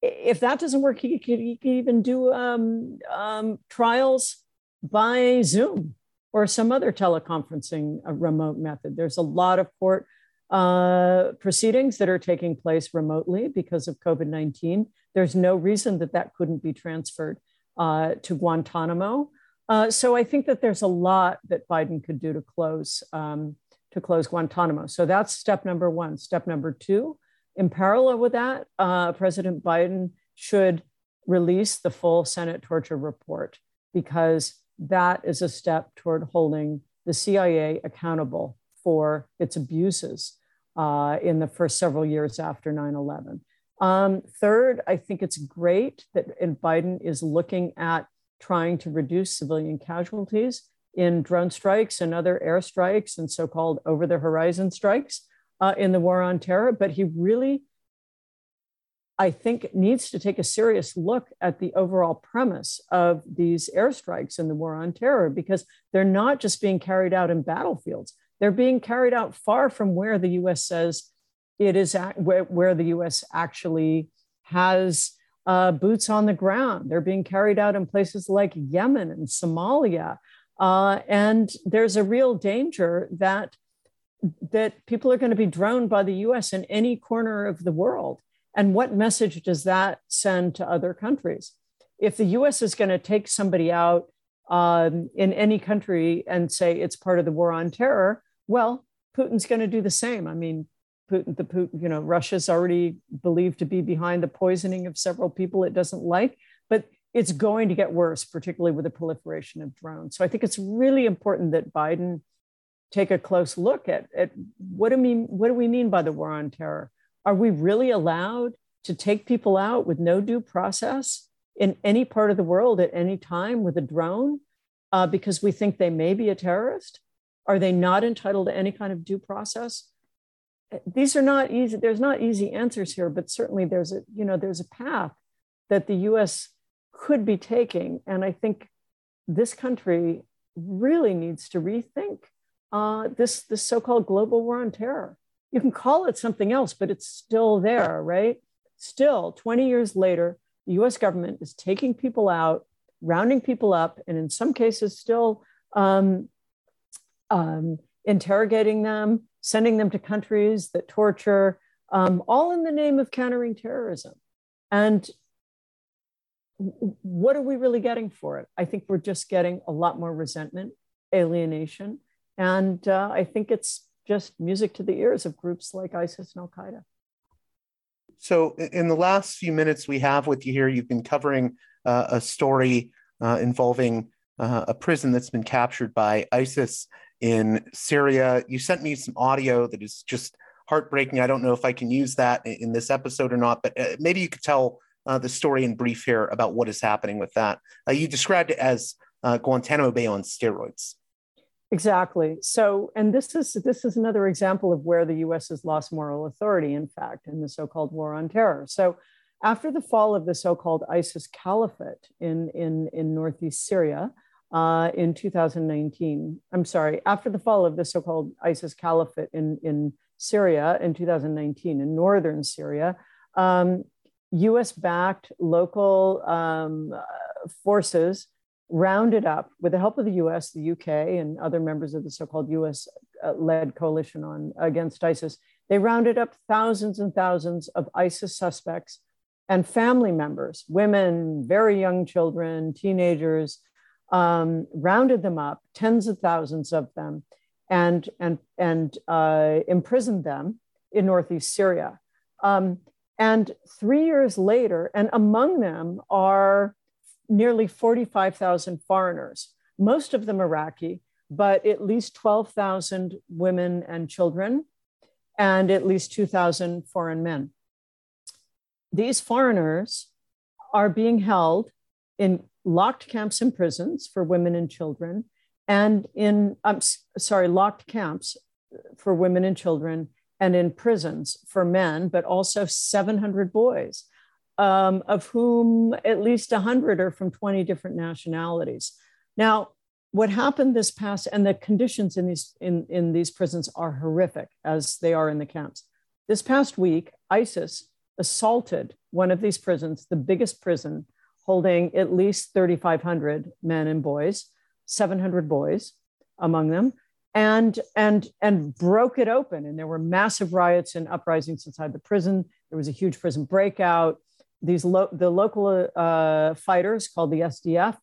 if that doesn't work, he could, he could even do um, um, trials by Zoom or some other teleconferencing uh, remote method. There's a lot of court uh, proceedings that are taking place remotely because of COVID 19. There's no reason that that couldn't be transferred uh, to Guantanamo. Uh, so I think that there's a lot that Biden could do to close um, to close Guantanamo. So that's step number one. Step number two, in parallel with that, uh, President Biden should release the full Senate torture report because that is a step toward holding the CIA accountable for its abuses uh, in the first several years after 9 11. Um, third, I think it's great that Biden is looking at trying to reduce civilian casualties in drone strikes and other airstrikes and so called over the horizon strikes uh, in the war on terror. But he really, I think, needs to take a serious look at the overall premise of these airstrikes in the war on terror because they're not just being carried out in battlefields, they're being carried out far from where the US says it is, where the US actually has. Uh, boots on the ground. They're being carried out in places like Yemen and Somalia, uh, and there's a real danger that that people are going to be droned by the US in any corner of the world. And what message does that send to other countries? If the US is going to take somebody out um, in any country and say it's part of the war on terror, well, Putin's going to do the same. I mean, Putin, the Putin, you know, Russia's already believed to be behind the poisoning of several people it doesn't like, but it's going to get worse, particularly with the proliferation of drones. So I think it's really important that Biden take a close look at, at what do we what do we mean by the war on terror? Are we really allowed to take people out with no due process in any part of the world at any time with a drone uh, because we think they may be a terrorist? Are they not entitled to any kind of due process? these are not easy. There's not easy answers here, but certainly there's a you know there's a path that the U.S. could be taking, and I think this country really needs to rethink uh, this this so-called global war on terror. You can call it something else, but it's still there, right? Still, 20 years later, the U.S. government is taking people out, rounding people up, and in some cases, still um, um, interrogating them, sending them to countries that torture, um, all in the name of countering terrorism. And what are we really getting for it? I think we're just getting a lot more resentment, alienation, and uh, I think it's just music to the ears of groups like ISIS and Al Qaeda. So, in the last few minutes we have with you here, you've been covering uh, a story uh, involving uh, a prison that's been captured by ISIS in Syria. You sent me some audio that is just heartbreaking. I don't know if I can use that in this episode or not, but uh, maybe you could tell uh, the story in brief here about what is happening with that. Uh, you described it as Guantanamo Bay on steroids. Exactly. So, and this is this is another example of where the U.S. has lost moral authority. In fact, in the so-called war on terror. So, after the fall of the so-called ISIS caliphate in in in northeast Syria uh, in 2019, I'm sorry, after the fall of the so-called ISIS caliphate in in Syria in 2019 in northern Syria, um, US-backed local um, forces rounded up, with the help of the US, the UK, and other members of the so called US led coalition on, against ISIS, they rounded up thousands and thousands of ISIS suspects and family members, women, very young children, teenagers, um, rounded them up, tens of thousands of them, and, and, and uh, imprisoned them in Northeast Syria. Um, and three years later, and among them are nearly 45,000 foreigners, most of them Iraqi, but at least 12,000 women and children, and at least 2,000 foreign men. These foreigners are being held in locked camps and prisons for women and children, and in, I'm sorry, locked camps for women and children, and in prisons for men, but also 700 boys um, of whom at least 100 are from 20 different nationalities. Now, what happened this past, and the conditions in these, in, in these prisons are horrific as they are in the camps. This past week, ISIS assaulted one of these prisons, the biggest prison, holding at least 3,500 men and boys, 700 boys among them, and and and broke it open. And there were massive riots and uprisings inside the prison. There was a huge prison breakout these lo- the local uh, fighters called the SDF,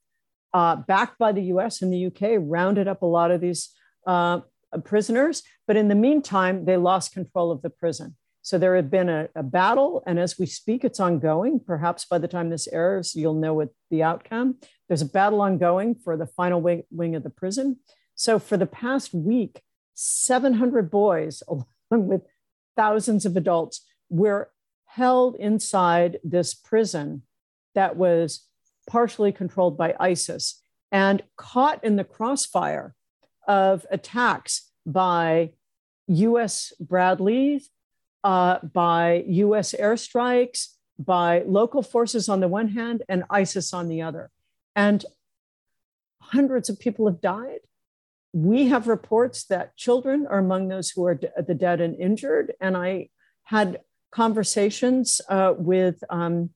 uh, backed by the US and the UK, rounded up a lot of these uh, prisoners. But in the meantime, they lost control of the prison. So there had been a, a, battle, and as we speak, it's ongoing. Perhaps by the time this airs, you'll know what the outcome. There's a battle ongoing for the final wing, wing of the prison. So for the past week, 700 boys, along with thousands of adults, were held inside this prison that was partially controlled by ISIS and caught in the crossfire of attacks by US Bradleys, uh, by US airstrikes, by local forces on the one hand and ISIS on the other. And hundreds of people have died. We have reports that children are among those who are d- the dead and injured. And I had conversations uh, with um,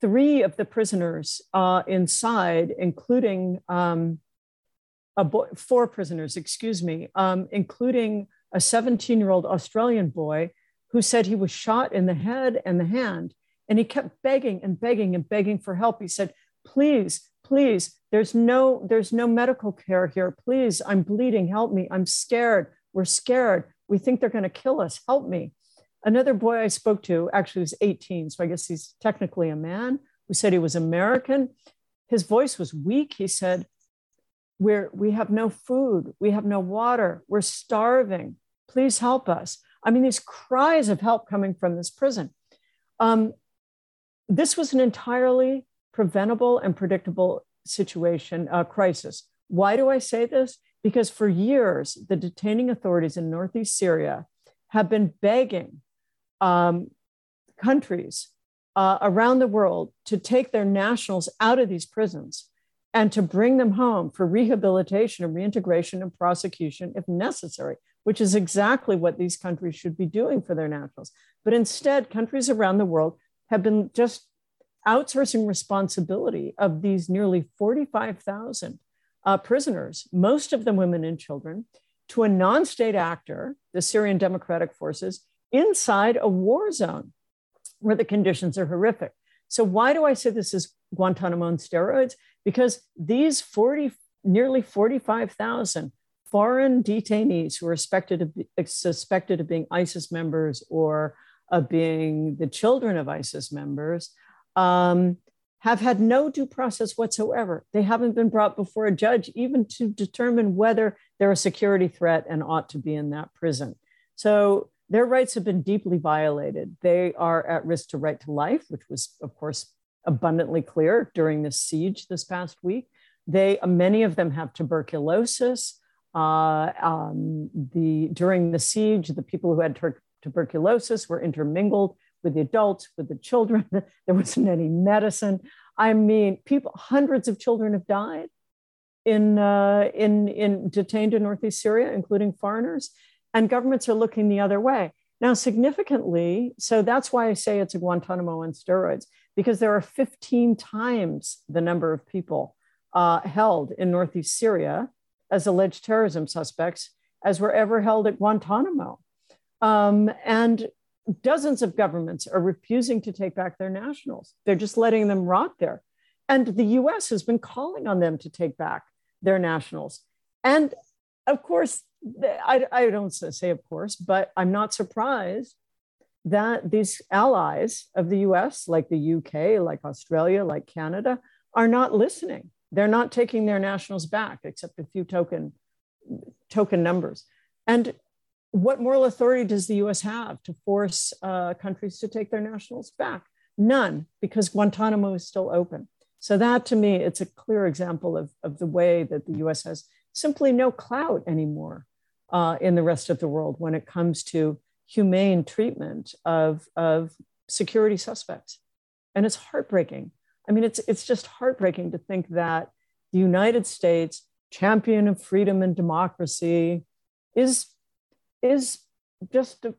three of the prisoners uh, inside, including um, boy, four prisoners, excuse me, um, including a 17 year old Australian boy who said he was shot in the head and the hand. And he kept begging and begging and begging for help. He said, please, please, there's no, there's no medical care here. Please, I'm bleeding. Help me. I'm scared. We're scared. We think they're going to kill us. Help me. Another boy I spoke to actually was 18, so I guess he's technically a man, who said he was American. His voice was weak. He said, we're, we have no food, we have no water, we're starving. Please help us. I mean, these cries of help coming from this prison. Um, this was an entirely preventable and predictable situation, uh, crisis. Why do I say this? Because for years, the detaining authorities in Northeast Syria have been begging um, countries uh, around the world to take their nationals out of these prisons and to bring them home for rehabilitation and reintegration and prosecution if necessary, which is exactly what these countries should be doing for their nationals. But instead, countries around the world have been just outsourcing responsibility of these nearly 45,000 uh, prisoners, most of them women and children, to a non state actor, the Syrian Democratic Forces, inside a war zone where the conditions are horrific. So, why do I say this is Guantanamo on steroids? Because these 40, nearly 45,000 foreign detainees who are suspected of, suspected of being ISIS members or of being the children of ISIS members um, have had no due process whatsoever. They haven't been brought before a judge even to determine whether they're a security threat and ought to be in that prison. So their rights have been deeply violated. They are at risk to right to life, which was, of course, abundantly clear during this siege this past week. They, many of them have tuberculosis. Uh, um, the during the siege, the people who had tuberculosis were intermingled with the adults, with the children. there wasn't any medicine. I mean, people, hundreds of children have died in, uh, in, in detained in Northeast Syria, including foreigners and governments are looking the other way. Now, significantly, so that's why I say it's a Guantanamo on steroids, because there are 15 times the number of people uh, held in Northeast Syria as alleged terrorism suspects as were ever held at Guantanamo. Um, and dozens of governments are refusing to take back their nationals. They're just letting them rot there. And the US has been calling on them to take back their nationals. And of course, I, I don't say, of course, but I'm not surprised that these allies of the US, like the UK, like Australia, like Canada, are not listening. They're not taking their nationals back, except a few token, token numbers. And what moral authority does the US have to force uh, countries to take their nationals back? None, because Guantanamo is still open. So, that to me, it's a clear example of, of the way that the US has simply no clout anymore uh, in the rest of the world when it comes to humane treatment of, of security suspects. And it's heartbreaking. I mean, it's, it's just heartbreaking to think that the United States, champion of freedom and democracy, is, is just, a,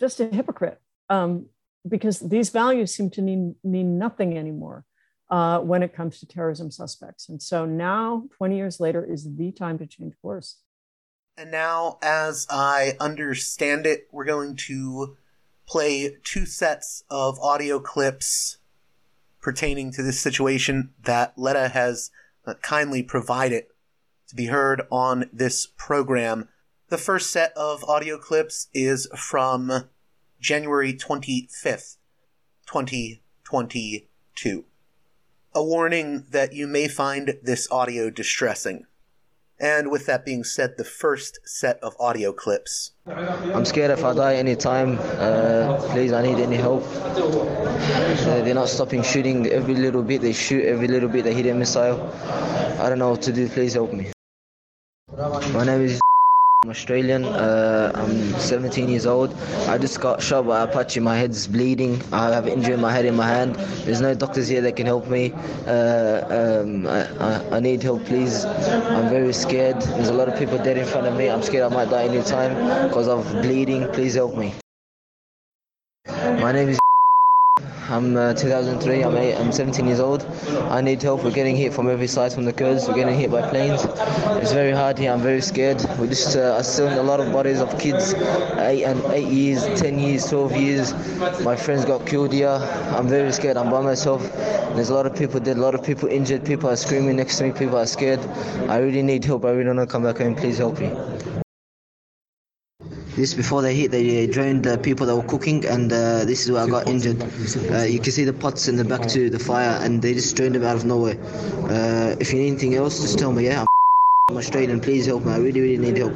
just a hypocrite um, because these values seem to mean, mean nothing anymore. Uh, when it comes to terrorism suspects. And so now, 20 years later, is the time to change course. And now, as I understand it, we're going to play two sets of audio clips pertaining to this situation that Letta has uh, kindly provided to be heard on this program. The first set of audio clips is from January 25th, 2022. A warning that you may find this audio distressing. And with that being said, the first set of audio clips. I'm scared if I die anytime. Uh, please, I need any help. Uh, they're not stopping shooting. Every little bit they shoot, every little bit they hit a missile. I don't know what to do. Please help me. My name is. I'm Australian. Uh, I'm 17 years old. I just got shot by Apache. My head's bleeding. I have injury in my head in my hand. There's no doctors here that can help me. Uh, um, I, I, I, need help, please. I'm very scared. There's a lot of people dead in front of me. I'm scared I might die any time because of bleeding. Please help me. My name is. I'm uh, 2003. I'm, eight, I'm 17 years old. I need help. We're getting hit from every side from the Kurds. We're getting hit by planes. It's very hard here. I'm very scared. We just uh, are seeing a lot of bodies of kids, eight and eight years, 10 years, 12 years. My friends got killed here. I'm very scared. I'm by myself. There's a lot of people dead. A lot of people injured. People are screaming next to me. People are scared. I really need help. I really want to come back home. Please help me. This before they hit, they joined the people that were cooking, and uh, this is where I got injured. Uh, you can see the pots in the back to the fire, and they just drained them out of nowhere. Uh, if you need anything else, just tell me. Yeah, I'm Australian. Please help me. I really, really need help.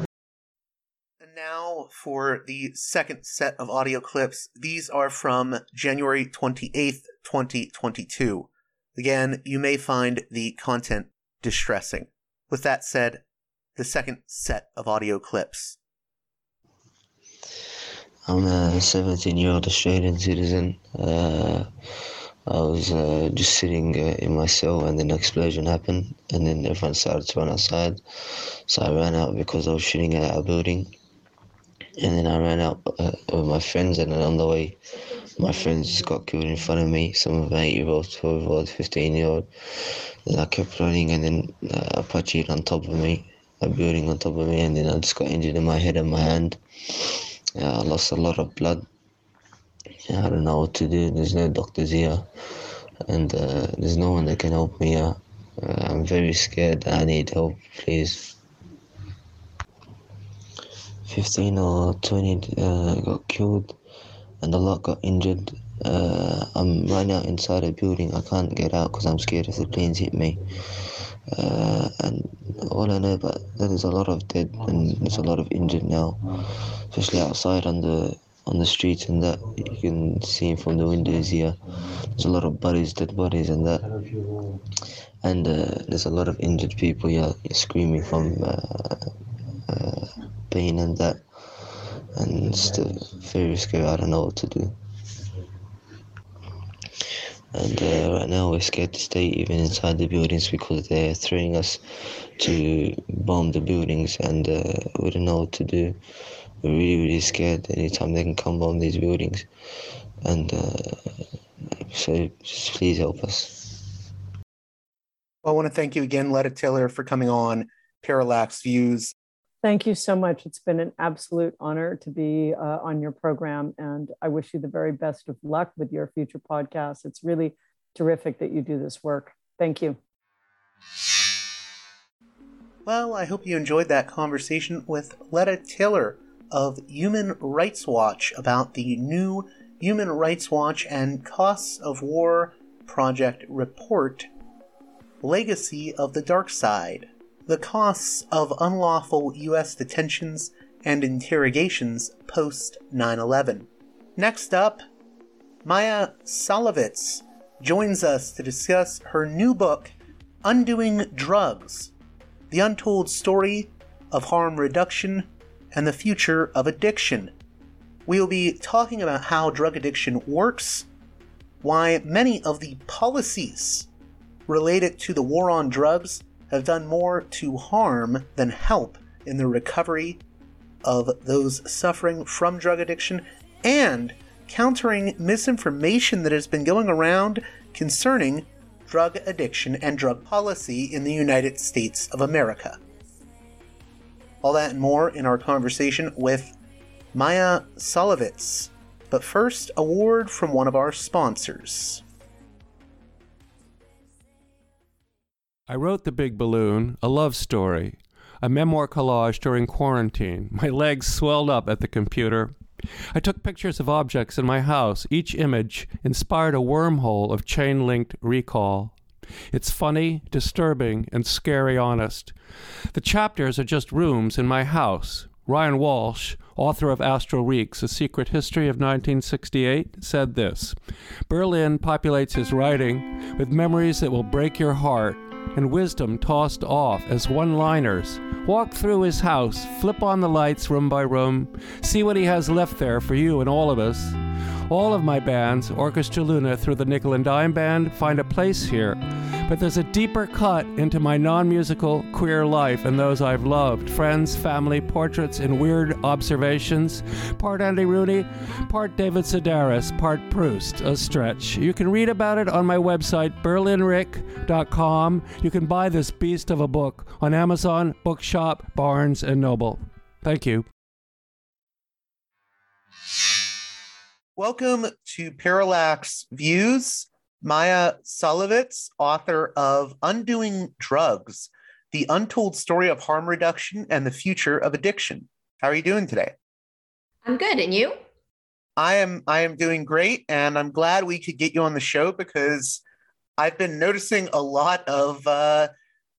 And now for the second set of audio clips. These are from January 28th, 2022. Again, you may find the content distressing. With that said, the second set of audio clips. I'm a 17 year old Australian citizen. Uh, I was uh, just sitting uh, in my cell and then an explosion happened and then everyone started to run outside. So I ran out because I was shooting at a building. And then I ran out uh, with my friends and then on the way, my friends just got killed in front of me. Some of them 8 year old, 12 year old, 15 year old. Then I kept running and then uh, Apache on top of me, a building on top of me and then I just got injured in my head and my hand. I lost a lot of blood. Yeah, I don't know what to do. There's no doctors here, and uh, there's no one that can help me. Uh, I'm very scared. I need help, please. 15 or 20 uh, got killed, and a lot got injured. Uh, I'm right now inside a building. I can't get out because I'm scared if the planes hit me. Uh, and all I know about that is a lot of dead and there's a lot of injured now, especially outside on the on the streets and that you can see from the windows here. There's a lot of bodies, dead bodies, and that, and uh, there's a lot of injured people here screaming from uh, uh, pain and that, and it's very scary. I don't know what to do. And uh, right now we're scared to stay even inside the buildings because they're threatening us to bomb the buildings and uh, we don't know what to do. We're really, really scared anytime they can come bomb these buildings. And uh, so just please help us. I want to thank you again, Letta Tayler, for coming on Parallax Views. Thank you so much. It's been an absolute honor to be uh, on your program, and I wish you the very best of luck with your future podcasts. It's really terrific that you do this work. Thank you. Well, I hope you enjoyed that conversation with Letta Tayler of Human Rights Watch about the new Human Rights Watch and Costs of War Project report Legacy of the Dark Side the costs of unlawful U.S. detentions and interrogations post 9 11. Next up, Maia Szalavitz joins us to discuss her new book, Undoing Drugs The Untold Story of Harm Reduction and the Future of Addiction. We'll be talking about how drug addiction works, why many of the policies related to the war on drugs have done more to harm than help in the recovery of those suffering from drug addiction and countering misinformation that has been going around concerning drug addiction and drug policy in the United States of America. All that and more in our conversation with Maia Szalavitz. But first, a word from one of our sponsors. I wrote The Big Balloon, a love story, a memoir collage during quarantine. My legs swelled up at the computer. I took pictures of objects in my house. Each image inspired a wormhole of chain linked recall. It's funny, disturbing, and scary honest. The chapters are just rooms in my house. Ryan Walsh, author of Astral Weeks, A Secret History of 1968, said this Berlin populates his writing with memories that will break your heart and wisdom tossed off as one liners. Walk through his house, flip on the lights room by room, see what he has left there for you and all of us. All of my bands, Orchestra Luna through the Nickel and Dime Band, find a place here. But there's a deeper cut into my non musical queer life and those I've loved friends, family, portraits, and weird observations. Part Andy Rooney, part David Sedaris, part Proust, a stretch. You can read about it on my website, berlinrick.com. You can buy this beast of a book on Amazon, Bookshop, Barnes, and Noble. Thank you. Welcome to Parallax Views. Maia Szalavitz, author of Undoing Drugs The Untold Story of Harm Reduction and the Future of Addiction. How are you doing today? I'm good. And you? I am I am doing great and I'm glad we could get you on the show because I've been noticing a lot of uh,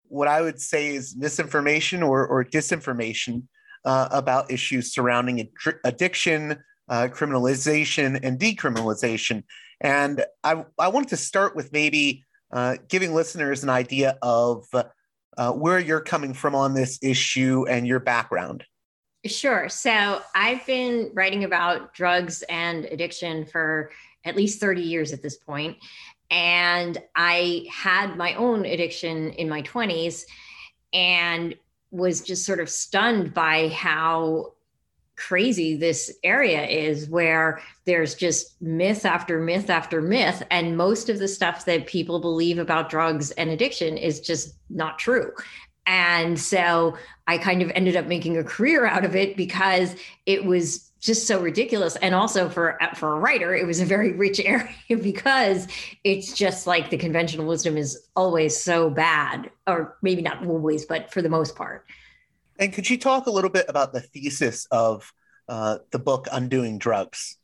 what I would say is misinformation or, or disinformation uh, about issues surrounding ad- addiction, uh, criminalization and decriminalization. And I, I wanted to start with maybe uh, giving listeners an idea of uh, where you're coming from on this issue and your background. Sure. So I've been writing about drugs and addiction for at least 30 years at this point. And I had my own addiction in my 20s and was just sort of stunned by how crazy this area is where there's just myth after myth after myth and most of the stuff that people believe about drugs and addiction is just not true. And so i kind of ended up making a career out of it because it was just so ridiculous. And also for for a writer it was a very rich area because it's just like the conventional wisdom is always so bad or maybe not always but for the most part and could you talk a little bit about the thesis of uh, the book Undoing Drugs?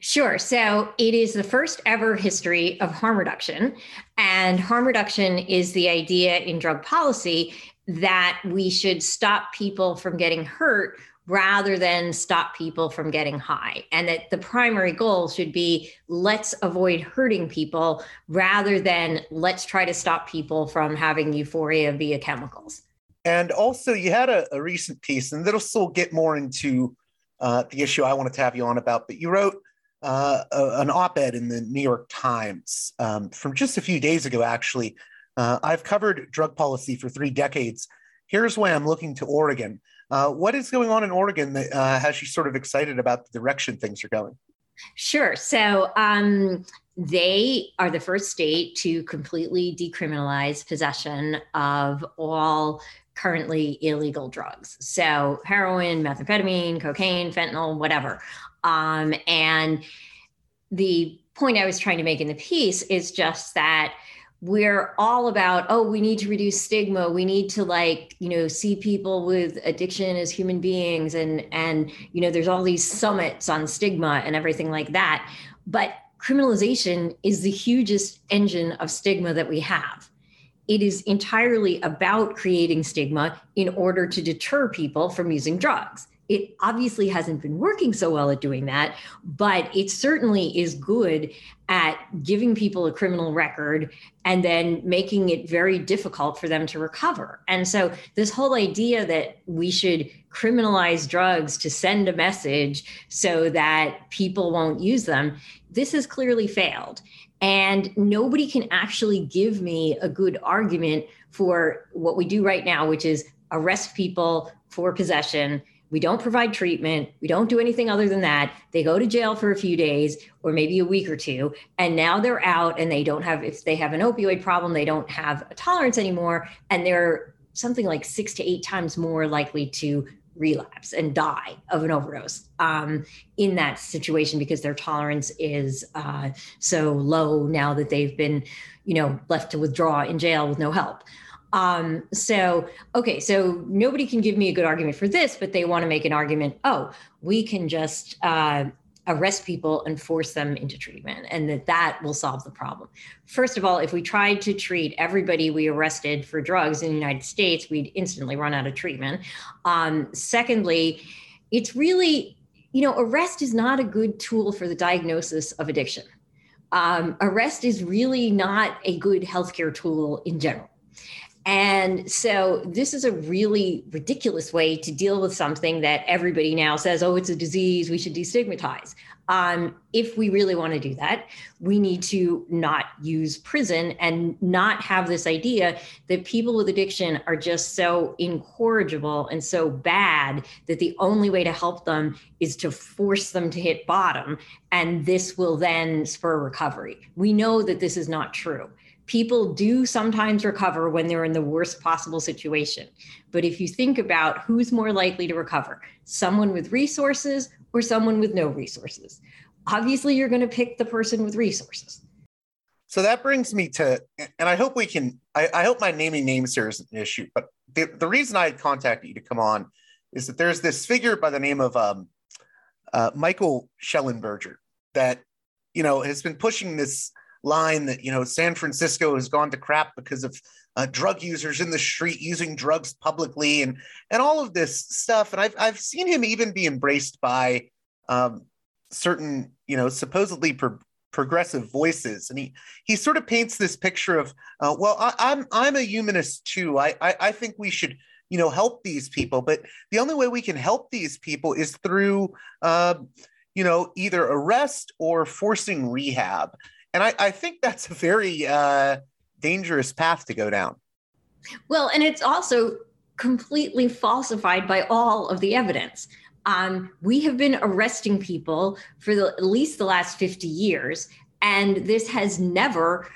Sure. So it is the first ever history of harm reduction. And harm reduction is the idea in drug policy that we should stop people from getting hurt rather than stop people from getting high. And that the primary goal should be let's avoid hurting people rather than let's try to stop people from having euphoria via chemicals. And also, you had a, a recent piece, and that'll still get more into uh, the issue I wanted to have you on about, but you wrote uh, a, an op ed in the New York Times um, from just a few days ago, actually. Uh, I've covered drug policy for three decades. Here's why I'm looking to Oregon. Uh, what is going on in Oregon that uh, has you sort of excited about the direction things are going? Sure. So, um, they are the first state to completely decriminalize possession of all currently illegal drugs. So heroin, methamphetamine, cocaine, fentanyl, whatever. Um, and the point I was trying to make in the piece is just that we're all about oh we need to reduce stigma we need to like you know see people with addiction as human beings and and you know there's all these summits on stigma and everything like that but criminalization is the hugest engine of stigma that we have it is entirely about creating stigma in order to deter people from using drugs. It obviously hasn't been working so well at doing that, but it certainly is good at giving people a criminal record and then making it very difficult for them to recover. And so, this whole idea that we should criminalize drugs to send a message so that people won't use them, this has clearly failed. And nobody can actually give me a good argument for what we do right now, which is arrest people for possession. We don't provide treatment. We don't do anything other than that. They go to jail for a few days or maybe a week or two. And now they're out and they don't have, if they have an opioid problem, they don't have a tolerance anymore. And they're something like six to eight times more likely to relapse and die of an overdose um, in that situation because their tolerance is uh, so low now that they've been, you know, left to withdraw in jail with no help. Um, so, okay, so nobody can give me a good argument for this, but they want to make an argument. Oh, we can just uh, arrest people and force them into treatment and that that will solve the problem. First of all if we tried to treat everybody we arrested for drugs in the united states we'd instantly run out of treatment. Um, secondly it's really you know arrest is not a good tool for the diagnosis of addiction. Um, arrest is really not a good healthcare tool in general and so this is a really ridiculous way to deal with something that everybody now says, oh, it's a disease, we should destigmatize. Um, if we really want to do that, we need to not use prison and not have this idea that people with addiction are just so incorrigible and so bad that the only way to help them is to force them to hit bottom. And this will then spur recovery. We know that this is not true people do sometimes recover when they're in the worst possible situation. But if you think about who's more likely to recover, someone with resources or someone with no resources, obviously you're going to pick the person with resources. So that brings me to, and I hope we can, I, I hope my naming names here isn't an issue, but the, the reason I contacted you to come on is that there's this figure by the name of um, uh, Michael Shellenberger that, you know, has been pushing this line that you know San Francisco has gone to crap because of uh, drug users in the street using drugs publicly and and all of this stuff. And I've I've seen him even be embraced by um, certain you know supposedly pro- progressive voices, and he he sort of paints this picture of uh, well I, am I'm, I'm a humanist too. I, I I think we should you know help these people but the only way we can help these people is through uh, you know either arrest or forcing rehab and i, I think that's a very uh, dangerous path to go down. Well and it's also completely falsified by all of the evidence. Um, we have been arresting people for the, at least the last 50 years and this has never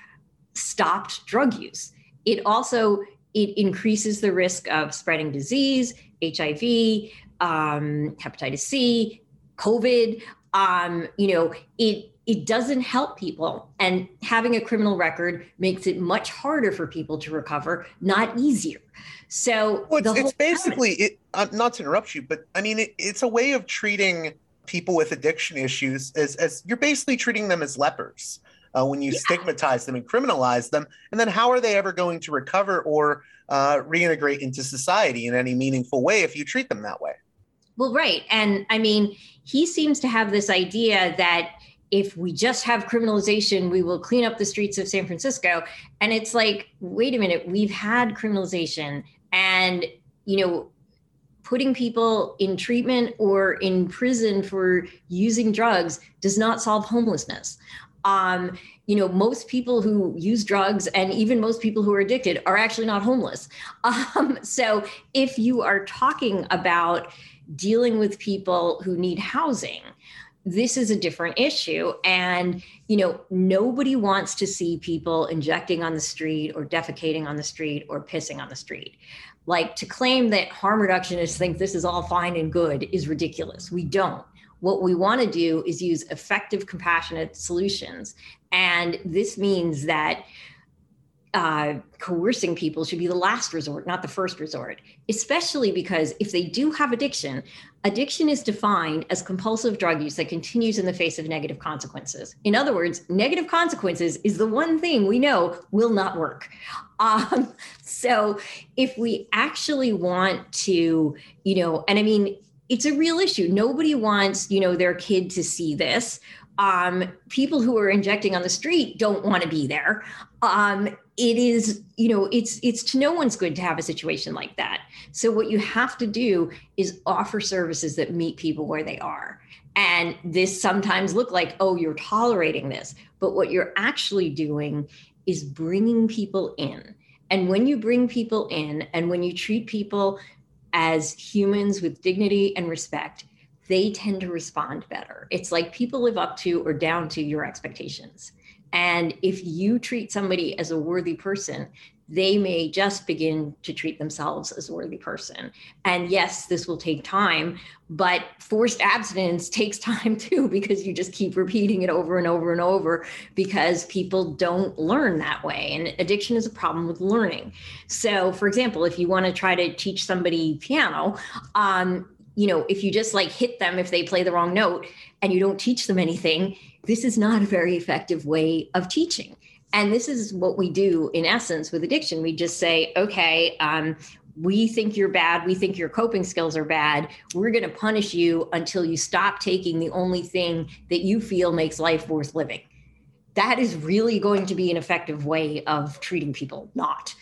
stopped drug use. It also it increases the risk of spreading disease, HIV, um, hepatitis C, COVID. Um, you know, it it doesn't help people, and having a criminal record makes it much harder for people to recover, not easier. So well, it's, it's basically it. Uh, not to interrupt you, but I mean, it, it's a way of treating people with addiction issues as as you're basically treating them as lepers uh, when you yeah. stigmatize them and criminalize them. And then how are they ever going to recover or uh, reintegrate into society in any meaningful way if you treat them that way? Well, right. And I mean, he seems to have this idea that if we just have criminalization, we will clean up the streets of San Francisco. And it's like, wait a minute, we've had criminalization and, you know, putting people in treatment or in prison for using drugs does not solve homelessness um, you know, most people who use drugs and even most people who are addicted are actually not homeless. Um, so if you are talking about dealing with people who need housing, this is a different issue. And, you know, nobody wants to see people injecting on the street or defecating on the street or pissing on the street. Like to claim that harm reductionists think this is all fine and good is ridiculous. We don't. What we want to do is use effective, compassionate solutions. And this means that uh, coercing people should be the last resort, not the first resort, especially because if they do have addiction, addiction is defined as compulsive drug use that continues in the face of negative consequences. In other words, negative consequences is the one thing we know will not work. Um, so if we actually want to, you know, and I mean, it's a real issue. Nobody wants, you know, their kid to see this. Um, people who are injecting on the street don't want to be there. Um, it is, you know, it's it's to no one's good to have a situation like that. So what you have to do is offer services that meet people where they are. And this sometimes look like, oh, you're tolerating this, but what you're actually doing is bringing people in. And when you bring people in, and when you treat people as humans with dignity and respect, they tend to respond better. It's like people live up to or down to your expectations. And if you treat somebody as a worthy person, they may just begin to treat themselves as a worthy person. And yes, this will take time, but forced abstinence takes time too, because you just keep repeating it over and over and over because people don't learn that way. And addiction is a problem with learning. So, for example, if you want to try to teach somebody piano, um, you know, if you just like hit them if they play the wrong note and you don't teach them anything, this is not a very effective way of teaching and this is what we do in essence with addiction. We just say, okay, um, we think you're bad. We think your coping skills are bad. We're going to punish you until you stop taking the only thing that you feel makes life worth living. That is really going to be an effective way of treating people, not.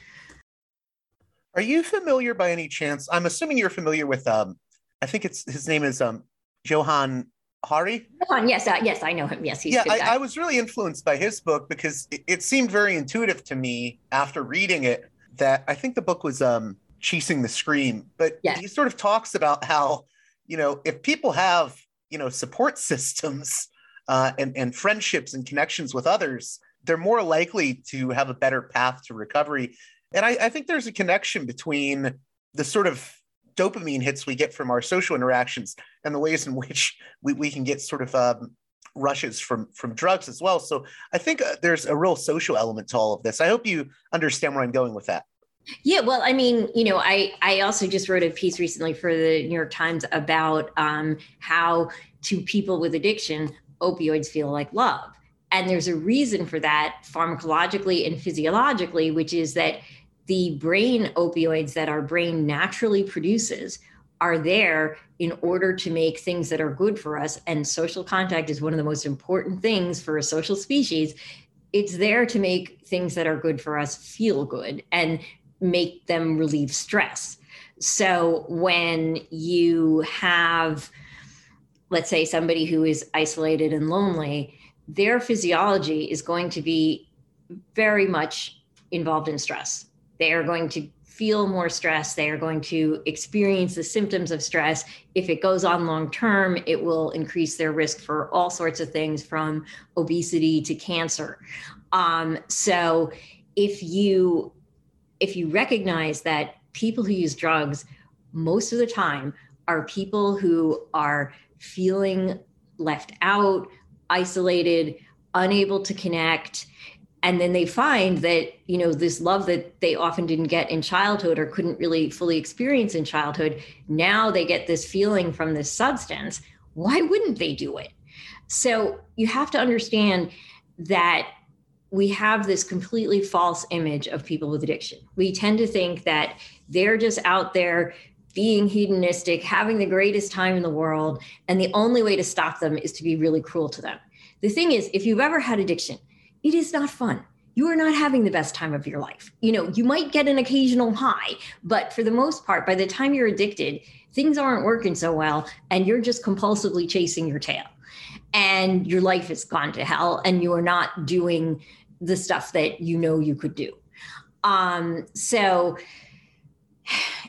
Are you familiar by any chance? I'm assuming you're familiar with, um, I think it's his name is um, Johann Hari? Johan, yes, uh, yes, I know him. Yes, yeah. I, I, was really influenced by his book because it, it, seemed very intuitive to me after reading it. That I think the book was um, "Chasing the Scream," but yes. he sort of talks about how you know if people have you know support systems uh, and and friendships and connections with others, they're more likely to have a better path to recovery. And I, I think there's a connection between the sort of dopamine hits we get from our social interactions and the ways in which we, we can get sort of um, rushes from from drugs as well. So i think uh, there's a real social element to all of this. I hope you understand where i'm going with that. Yeah, well, I mean, you know, I I also just wrote a piece recently for the New York Times about um, how to people with addiction, opioids feel like love, and there's a reason for that pharmacologically and physiologically, which is that the brain opioids that our brain naturally produces are there in order to make things that are good for us. And social contact is one of the most important things for a social species. It's there to make things that are good for us feel good and make them relieve stress. so when you have, let's say, somebody who is isolated and lonely, their physiology is going to be very much involved in stress. They are going to feel more stress. They are going to experience the symptoms of stress. If it goes on long term, it will increase their risk for all sorts of things from obesity to cancer. Um, so if you if you recognize that people who use drugs most of the time are people who are feeling left out, isolated, unable to connect, and then they find that you know this love that they often didn't get in childhood or couldn't really fully experience in childhood now they get this feeling from this substance. Why wouldn't they do it? So you have to understand that we have this completely false image of people with addiction. We tend to think that they're just out there being hedonistic having the greatest time in the world and the only way to stop them is to be really cruel to them. The thing is if you've ever had addiction it is not fun. You are not having the best time of your life. You know, you might get an occasional high, but for the most part, by the time you're addicted, things aren't working so well, and you're just compulsively chasing your tail. And your life has gone to hell, and you are not doing the stuff that you know you could do. Um, so,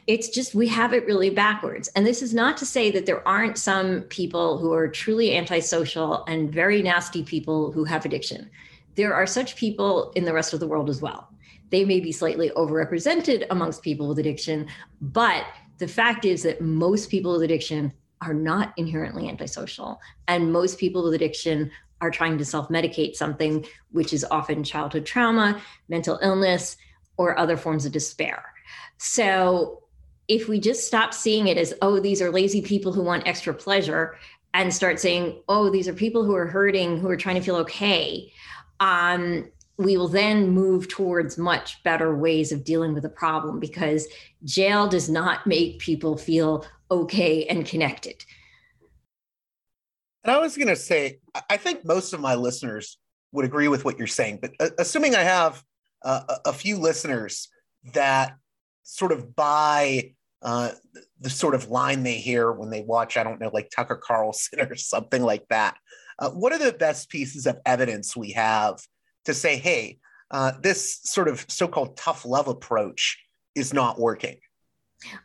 it's just we have it really backwards. And this is not to say that there aren't some people who are truly antisocial and very nasty people who have addiction there are such people in the rest of the world as well. They may be slightly overrepresented amongst people with addiction, but the fact is that most people with addiction are not inherently antisocial. And most people with addiction are trying to self medicate something, which is often childhood trauma, mental illness, or other forms of despair. So if we just stop seeing it as, oh, these are lazy people who want extra pleasure, and start saying, oh, these are people who are hurting, who are trying to feel okay, um, we will then move towards much better ways of dealing with the problem because jail does not make people feel okay and connected. And I was going to say, I think most of my listeners would agree with what you're saying, but uh, assuming I have uh, a few listeners that sort of buy uh, the sort of line they hear when they watch, I don't know, like Tucker Carlson or something like that. Uh, what are the best pieces of evidence we have to say, hey, uh, this sort of so called tough love approach is not working?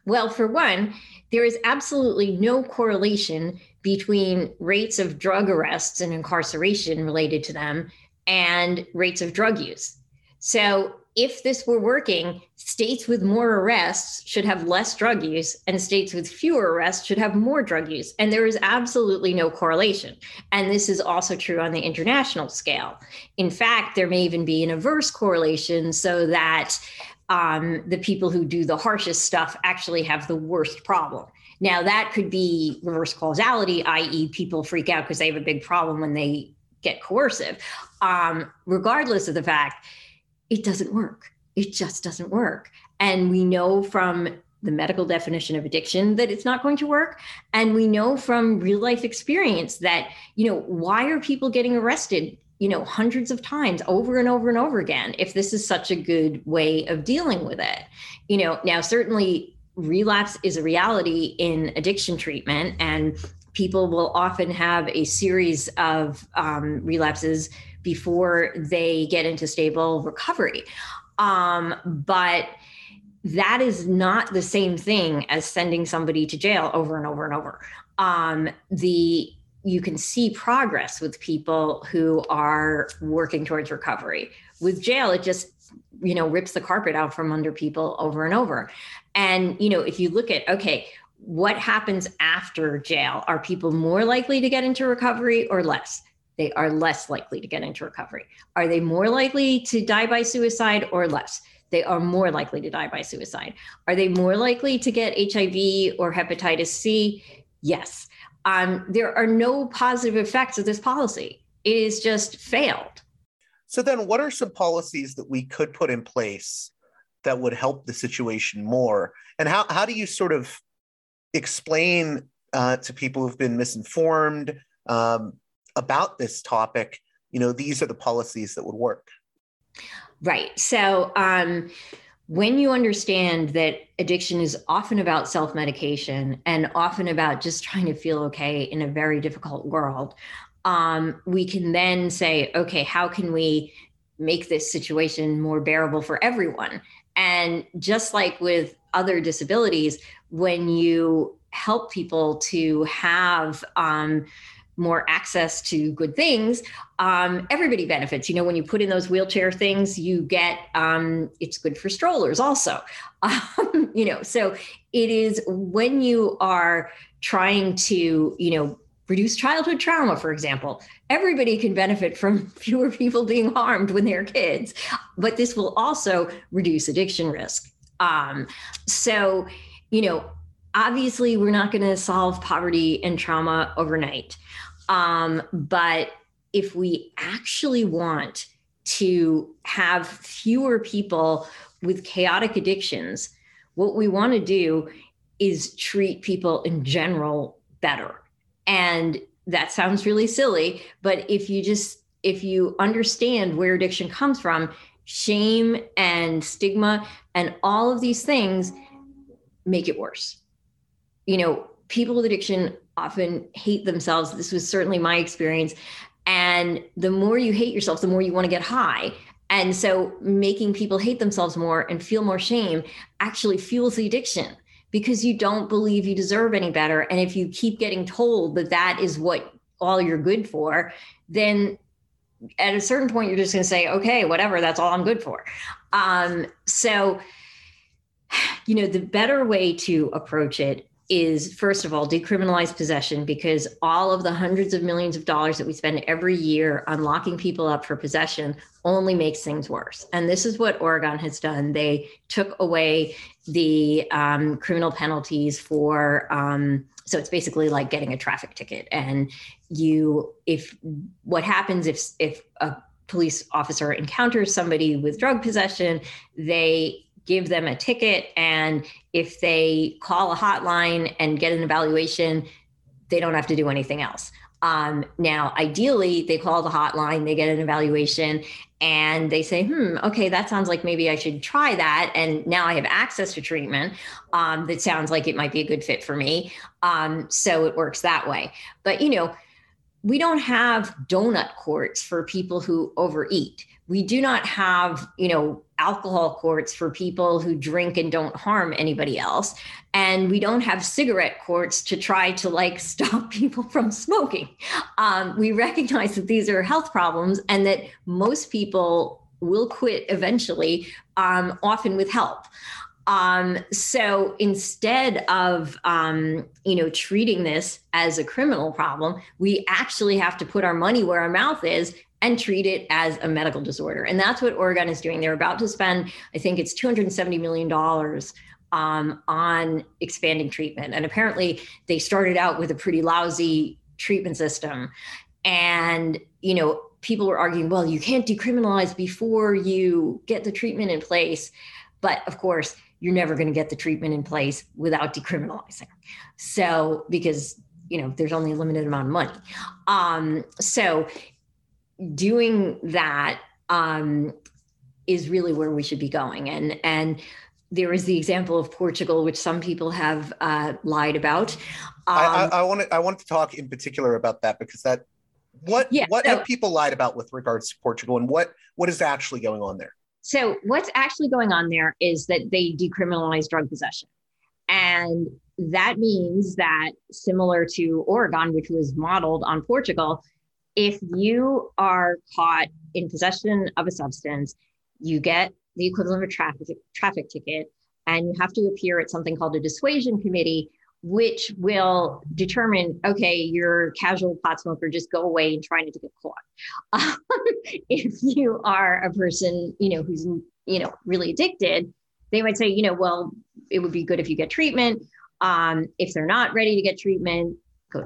Well, for one, there is absolutely no correlation between rates of drug arrests and incarceration related to them and rates of drug use. So if this were working, states with more arrests should have less drug use, and states with fewer arrests should have more drug use. And there is absolutely no correlation. And this is also true on the international scale. In fact, there may even be an inverse correlation so that um, the people who do the harshest stuff actually have the worst problem. Now, that could be reverse causality, i.e., people freak out because they have a big problem when they get coercive, um, regardless of the fact it doesn't work. It just doesn't work. And we know from the medical definition of addiction that it's not going to work and we know from real life experience that you know why are people getting arrested you know hundreds of times over and over and over again if this is such a good way of dealing with it you know now certainly relapse is a reality in addiction treatment and people will often have a series of um, relapses before they get into stable recovery. Um, but that is not the same thing as sending somebody to jail over and over and over. Um, the you can see progress with people who are working towards recovery. With jail, it just you know rips the carpet out from under people over and over. And you know, if you look at okay, what happens after jail? Are people more likely to get into recovery or less? They are less likely to get into recovery. Are they more likely to die by suicide or less? They are more likely to die by suicide. Are they more likely to get HIV or hepatitis C? Yes. Um, there are no positive effects of this policy. It is just failed. So, then what are some policies that we could put in place that would help the situation more? And how, how do you sort of explain uh, to people who've been misinformed, um, about this topic, you know, these are the policies that would work. Right. So, um, when you understand that addiction is often about self medication and often about just trying to feel okay in a very difficult world, um, we can then say, okay, how can we make this situation more bearable for everyone? And just like with other disabilities, when you help people to have um, more access to good things, um, everybody benefits. You know, when you put in those wheelchair things, you get um, it's good for strollers also. Um, you know, so it is when you are trying to, you know, reduce childhood trauma, for example. Everybody can benefit from fewer people being harmed when they're kids, but this will also reduce addiction risk. Um, so, you know, obviously, we're not going to solve poverty and trauma overnight. Um, but if we actually want to have fewer people with chaotic addictions, what we want to do is treat people in general better. And that sounds really silly, but if you just if you understand where addiction comes from, shame and stigma and all of these things make it worse. You know, people with addiction often hate themselves. This was certainly my experience. And the more you hate yourself, the more you want to get high. And so making people hate themselves more and feel more shame actually fuels the addiction because you don't believe you deserve any better. And if you keep getting told that that is what all you're good for, then at a certain point, you're just going to say, okay, whatever, that's all I'm good for. Um, so, you know, the better way to approach it is first of all decriminalize possession because all of the hundreds of millions of dollars that we spend every year on locking people up for possession only makes things worse. And this is what oregon has done. They took away the um, criminal penalties for um, so it's basically like getting a traffic ticket. And you if what happens if if a police officer encounters somebody with drug possession they give them a ticket. And if they call a hotline and get an evaluation, they don't have to do anything else. Um, now, ideally, they call the hotline, they get an evaluation, and they say, hmm, okay, that sounds like maybe I should try that. And now I have access to treatment um, that sounds like it might be a good fit for me. Um, so it works that way. But, you know, we don't have donut courts for people who overeat we do not have you know alcohol courts for people who drink and don't harm anybody else. And we don't have cigarette courts to try to like stop people from smoking. Um, we recognize that these are health problems and that most people will quit eventually um, often with help. Um, so instead of um, you know treating this as a criminal problem, we actually have to put our money where our mouth is and treat it as a medical disorder. And that's what Oregon is doing. They're about to spend, I think it's $270 million um, on expanding treatment. And apparently they started out with a pretty lousy treatment system. And, you know, people were arguing, well, you can't decriminalize before you get the treatment in place. But of course, you're never going to get the treatment in place without decriminalizing. So, because you know, there's only a limited amount of money. Um, so doing that um, is really where we should be going. And and there is the example of Portugal, which some people have uh, lied about. Um, I, I, want to I want to talk in particular about that because that what yeah, what so, have people lied about with regards to Portugal, and what what is actually going on there? So what's actually going on there is that they decriminalize drug possession, and that means that similar to Oregon, which was modeled on Portugal, if you are caught in possession of a substance, you get the equivalent of a traffic traffic ticket, and you have to appear at something called a dissuasion committee, which will determine, okay, you're casual pot smoker, just go away and try not to get caught. Um, if you are a person, you know, who's you know really addicted, they might say, you know, well, it would be good if you get treatment. Um, if they're not ready to get treatment,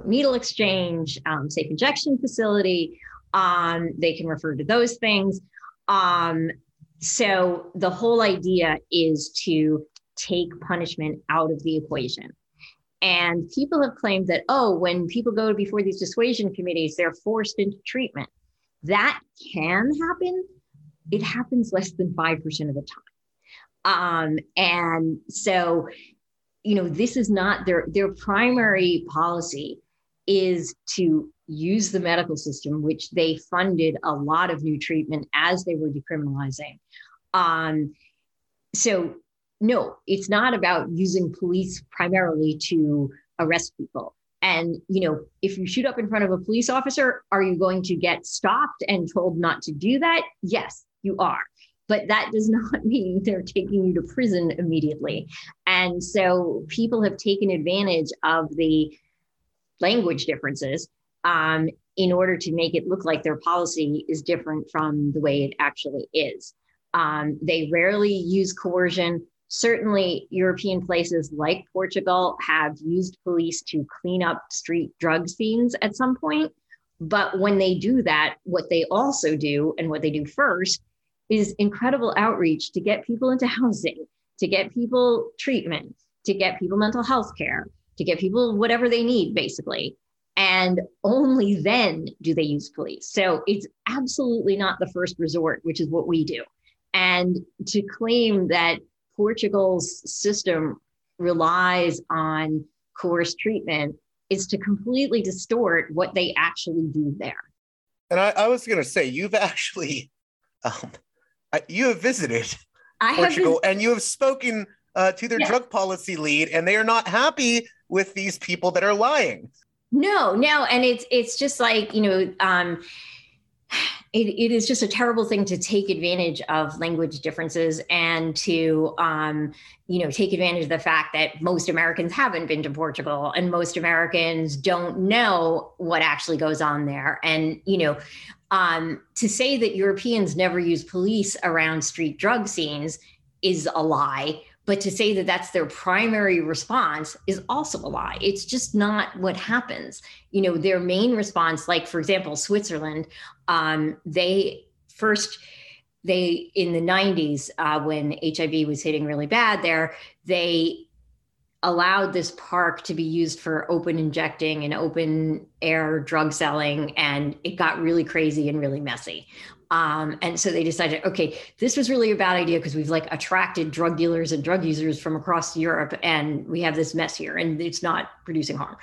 needle exchange, um, safe injection facility. Um, they can refer to those things. Um, so the whole idea is to take punishment out of the equation. And people have claimed that, oh, when people go before these dissuasion committees, they're forced into treatment. That can happen. It happens less than 5% of the time. Um, and so, you know, this is not their their primary policy is to use the medical system, which they funded a lot of new treatment as they were decriminalizing. Um, so no, it's not about using police primarily to arrest people. And you know, if you shoot up in front of a police officer, are you going to get stopped and told not to do that? Yes, you are. But that does not mean they're taking you to prison immediately. And so people have taken advantage of the language differences um, in order to make it look like their policy is different from the way it actually is. Um, they rarely use coercion. Certainly, European places like Portugal have used police to clean up street drug scenes at some point. But when they do that, what they also do, and what they do first, is incredible outreach to get people into housing, to get people treatment, to get people mental health care, to get people whatever they need, basically. And only then do they use police. So it's absolutely not the first resort, which is what we do. And to claim that Portugal's system relies on coerced treatment is to completely distort what they actually do there. And I, I was going to say, you've actually, um, you have visited I Portugal have and you have spoken uh, to their Yeah. drug policy lead, and they are not happy with these people that are lying. No, no, and it's it's just like you know, um, it, it is just a terrible thing to take advantage of language differences and to um, you know take advantage of the fact that most Americans haven't been to Portugal and most Americans don't know what actually goes on there, and you know. Um, to say that Europeans never use police around street drug scenes is a lie but to say that that's their primary response is also a lie. It's just not what happens. You know their main response like for example switzerland um, they first they in the 90s uh, when hiv was hitting really bad there they allowed this park to be used for open injecting and open air drug selling and it got really crazy and really messy um, and so they decided, okay, this was really a bad idea because we've like attracted drug dealers and drug users from across Europe, and we have this mess here, and it's not producing harm.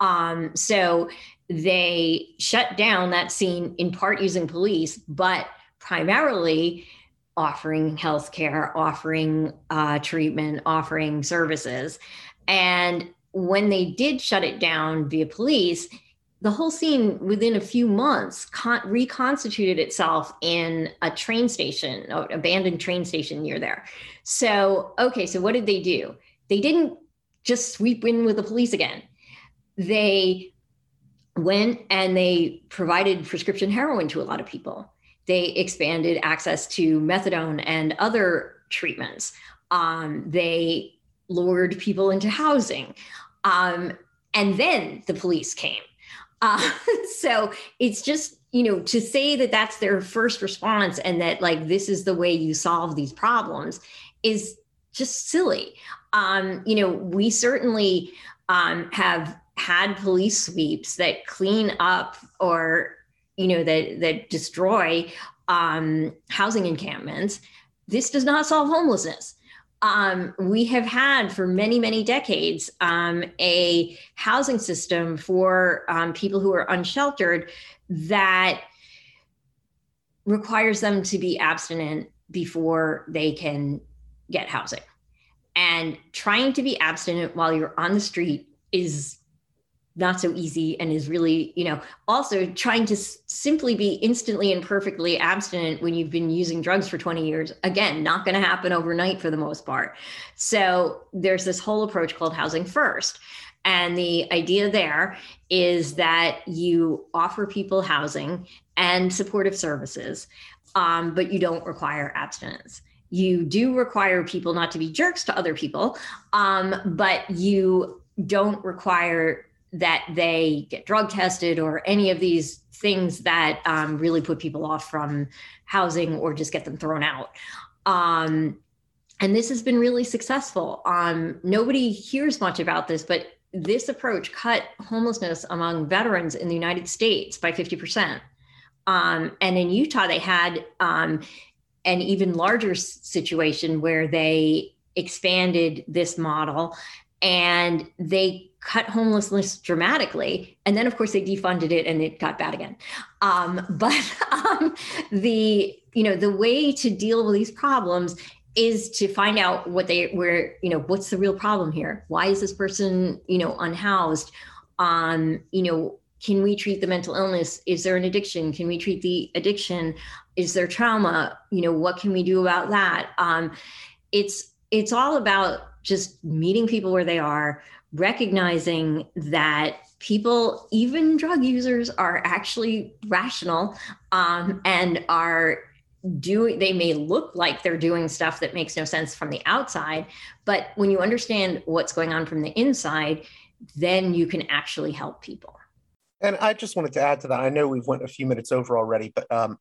Um, so they shut down that scene in part using police, but primarily offering healthcare, offering uh, treatment, offering services. And when they did shut it down via police, the whole scene within a few months con- reconstituted itself in a train station, an abandoned train station near there. So, okay, so what did they do? They didn't just sweep in with the police again. They went and they provided prescription heroin to a lot of people. They expanded access to methadone and other treatments. Um, they lured people into housing. Um, and then the police came. Uh, so it's just, you know, to say that that's their first response and that like this is the way you solve these problems is just silly. Um, you know, we certainly um, have had police sweeps that clean up or, you know, that that destroy um, housing encampments. This does not solve homelessness um, we have had for many, many decades um, a housing system for um, people who are unsheltered that requires them to be abstinent before they can get housing. And trying to be abstinent while you're on the street is not so easy and is really, you know, also trying to s- simply be instantly and perfectly abstinent when you've been using drugs for 20 years. Again, not going to happen overnight for the most part. So there's this whole approach called housing first. And the idea there is that you offer people housing and supportive services, um, but you don't require abstinence. You do require people not to be jerks to other people, um, but you don't require that they get drug tested or any of these things that um, really put people off from housing or just get them thrown out. Um, and this has been really successful. Um, nobody hears much about this, but this approach cut homelessness among veterans in the United States by 50%. Um, and in Utah, they had um, an even larger situation where they expanded this model and they cut homelessness dramatically and then of course they defunded it and it got bad again. Um, but um, the you know the way to deal with these problems is to find out what they where you know what's the real problem here? Why is this person you know unhoused? Um you know can we treat the mental illness? Is there an addiction? Can we treat the addiction? Is there trauma? You know what can we do about that? Um it's it's all about just meeting people where they are recognizing that people even drug users are actually rational um, and are doing they may look like they're doing stuff that makes no sense from the outside but when you understand what's going on from the inside then you can actually help people. And i just wanted to add to that. I know we've went a few minutes over already but um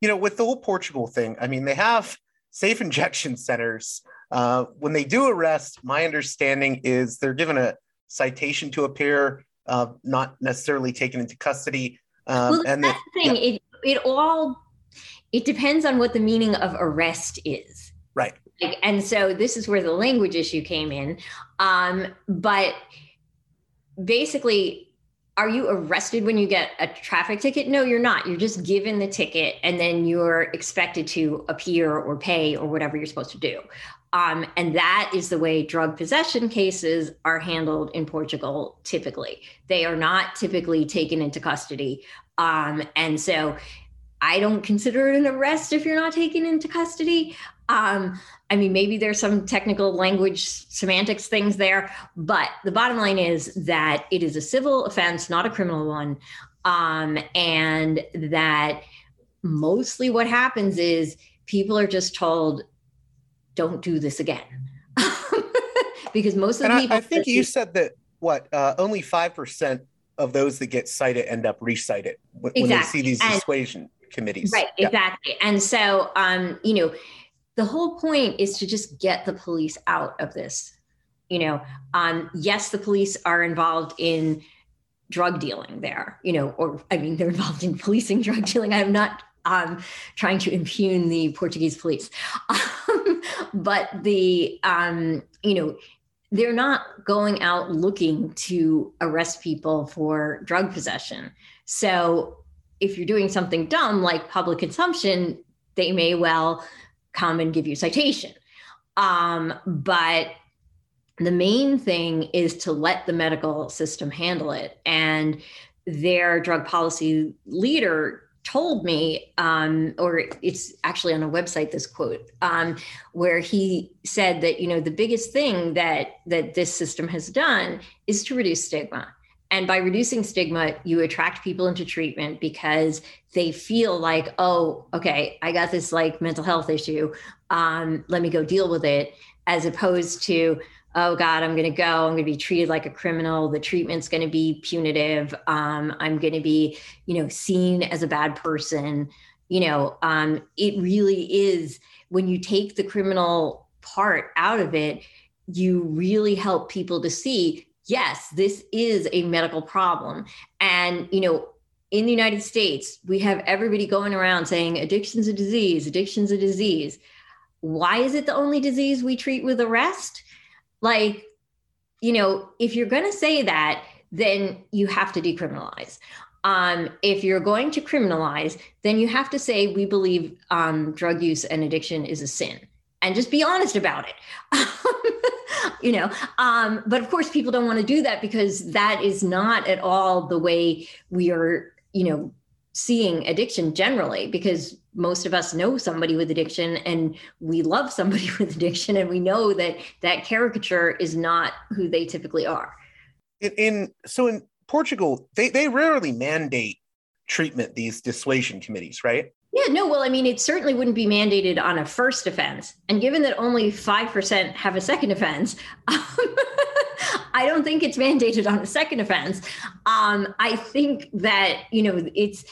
you know with the whole portugal thing i mean they have safe injection centers uh, when they do arrest my understanding is they're given a citation to appear uh, not necessarily taken into custody um, well, and that's the thing yeah. it, it all it depends on what the meaning of arrest is. Right. Like, and so this is where the language issue came in. Um, but basically, are you arrested when you get a traffic ticket? No, you're not. You're just given the ticket and then you're expected to appear or pay or whatever you're supposed to do. Um, and that is the way drug possession cases are handled in Portugal typically. They are not typically taken into custody. Um, and so I don't consider it an arrest if you're not taken into custody. Um, I mean, maybe there's some technical language semantics things there, but the bottom line is that it is a civil offense, not a criminal one. Um, and that mostly what happens is people are just told, don't do this again. because most of the and people. I, I think you said that what uh, only 5% of those that get cited end up recited when, exactly. when they see these dissuasion committees. Right, yeah. exactly. And so, um, you know, the whole point is to just get the police out of this. You know, um, yes, the police are involved in drug dealing there, you know, or I mean, they're involved in policing drug dealing. I'm not um, trying to impugn the Portuguese police. Um, but the, um, you know, they're not going out looking to arrest people for drug possession. So if you're doing something dumb like public consumption, they may well come and give you citation. Um, but the main thing is to let the medical system handle it. And their drug policy leader told me, um, or it's actually on a website, this quote, um, where he said that, you know, the biggest thing that that this system has done is to reduce stigma and by reducing stigma, you attract people into treatment because they feel like, oh, okay, I got this like mental health issue. Um, let me go deal with it, as opposed to, oh God, I'm going to go, I'm going to be treated like a criminal. The treatment's going to be punitive. Um, I'm going to be, you know, seen as a bad person. You know, um, it really is when you take the criminal part out of it, you really help people to see yes, this is a medical problem. And, you know, in the United States, we have everybody going around saying addiction's a disease, addiction's a disease. Why is it the only disease we treat with arrest? Like, you know, if you're going to say that, then you have to decriminalize. Um, if you're going to criminalize, then you have to say we believe um, drug use and addiction is a sin and just be honest about it. you know, um, but of course, people don't want to do that because that is not at all the way we are, you know, seeing addiction generally because most of us know somebody with addiction and we love somebody with addiction and we know that that caricature is not who they typically are in, in so in portugal they, they rarely mandate treatment these dissuasion committees right yeah, no, well, I mean, it certainly wouldn't be mandated on a first offense. And given that only 5% have a second offense, um, I don't think it's mandated on a second offense. Um, I think that, you know, it's,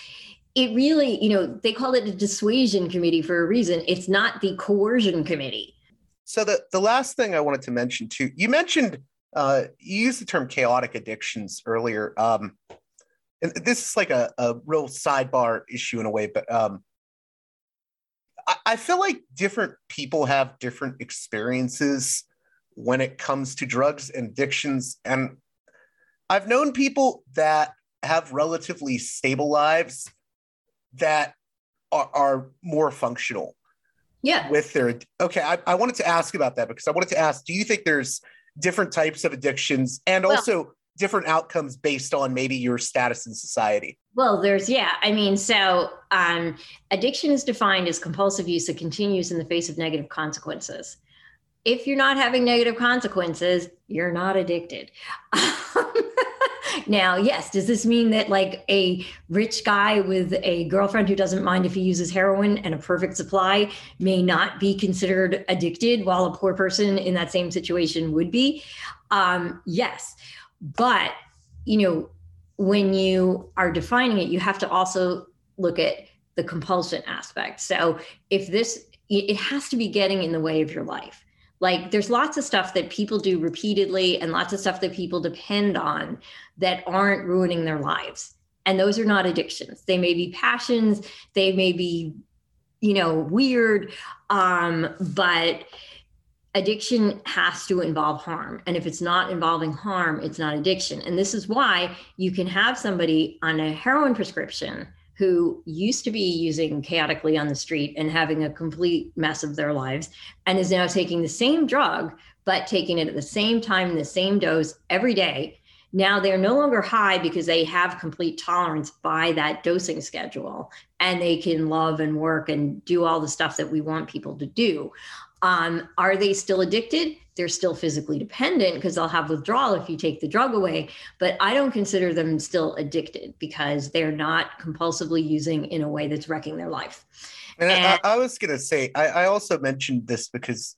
it really, you know, they call it a dissuasion committee for a reason. It's not the coercion committee. So the, the last thing I wanted to mention too, you mentioned, uh, you used the term chaotic addictions earlier. Um, and this is like a, a real sidebar issue in a way, but um, I, feel like different people have different experiences when it comes to drugs and addictions. And I've known people that have relatively stable lives that are, are more functional. Yeah. With their okay, I, I wanted to ask about that because I wanted to ask, do you think there's different types of addictions and well, also different outcomes based on maybe your status in society? Well, there's yeah. I mean, so um, addiction is defined as compulsive use that continues in the face of negative consequences. If you're not having negative consequences, you're not addicted. Now, yes, does this mean that like a rich guy with a girlfriend who doesn't mind if he uses heroin and a perfect supply may not be considered addicted while a poor person in that same situation would be? Um, yes. But, you know, when you are defining it, you have to also look at the compulsion aspect. So if this, it has to be getting in the way of your life. Like there's lots of stuff that people do repeatedly and lots of stuff that people depend on that aren't ruining their lives. And those are not addictions. They may be passions, they may be, you know, weird, um, but addiction has to involve harm. And if it's not involving harm, it's not addiction. And this is why you can have somebody on a heroin prescription who used to be using chaotically on the street and having a complete mess of their lives and is now taking the same drug but taking it at the same time the same dose every day now they're no longer high because they have complete tolerance by that dosing schedule and they can love and work and do all the stuff that we want people to do um, are they still addicted they're still physically dependent because they'll have withdrawal if you take the drug away. But I don't consider them still addicted because they're not compulsively using in a way that's wrecking their life. And, and I, I, was going to say, I, I, also mentioned this because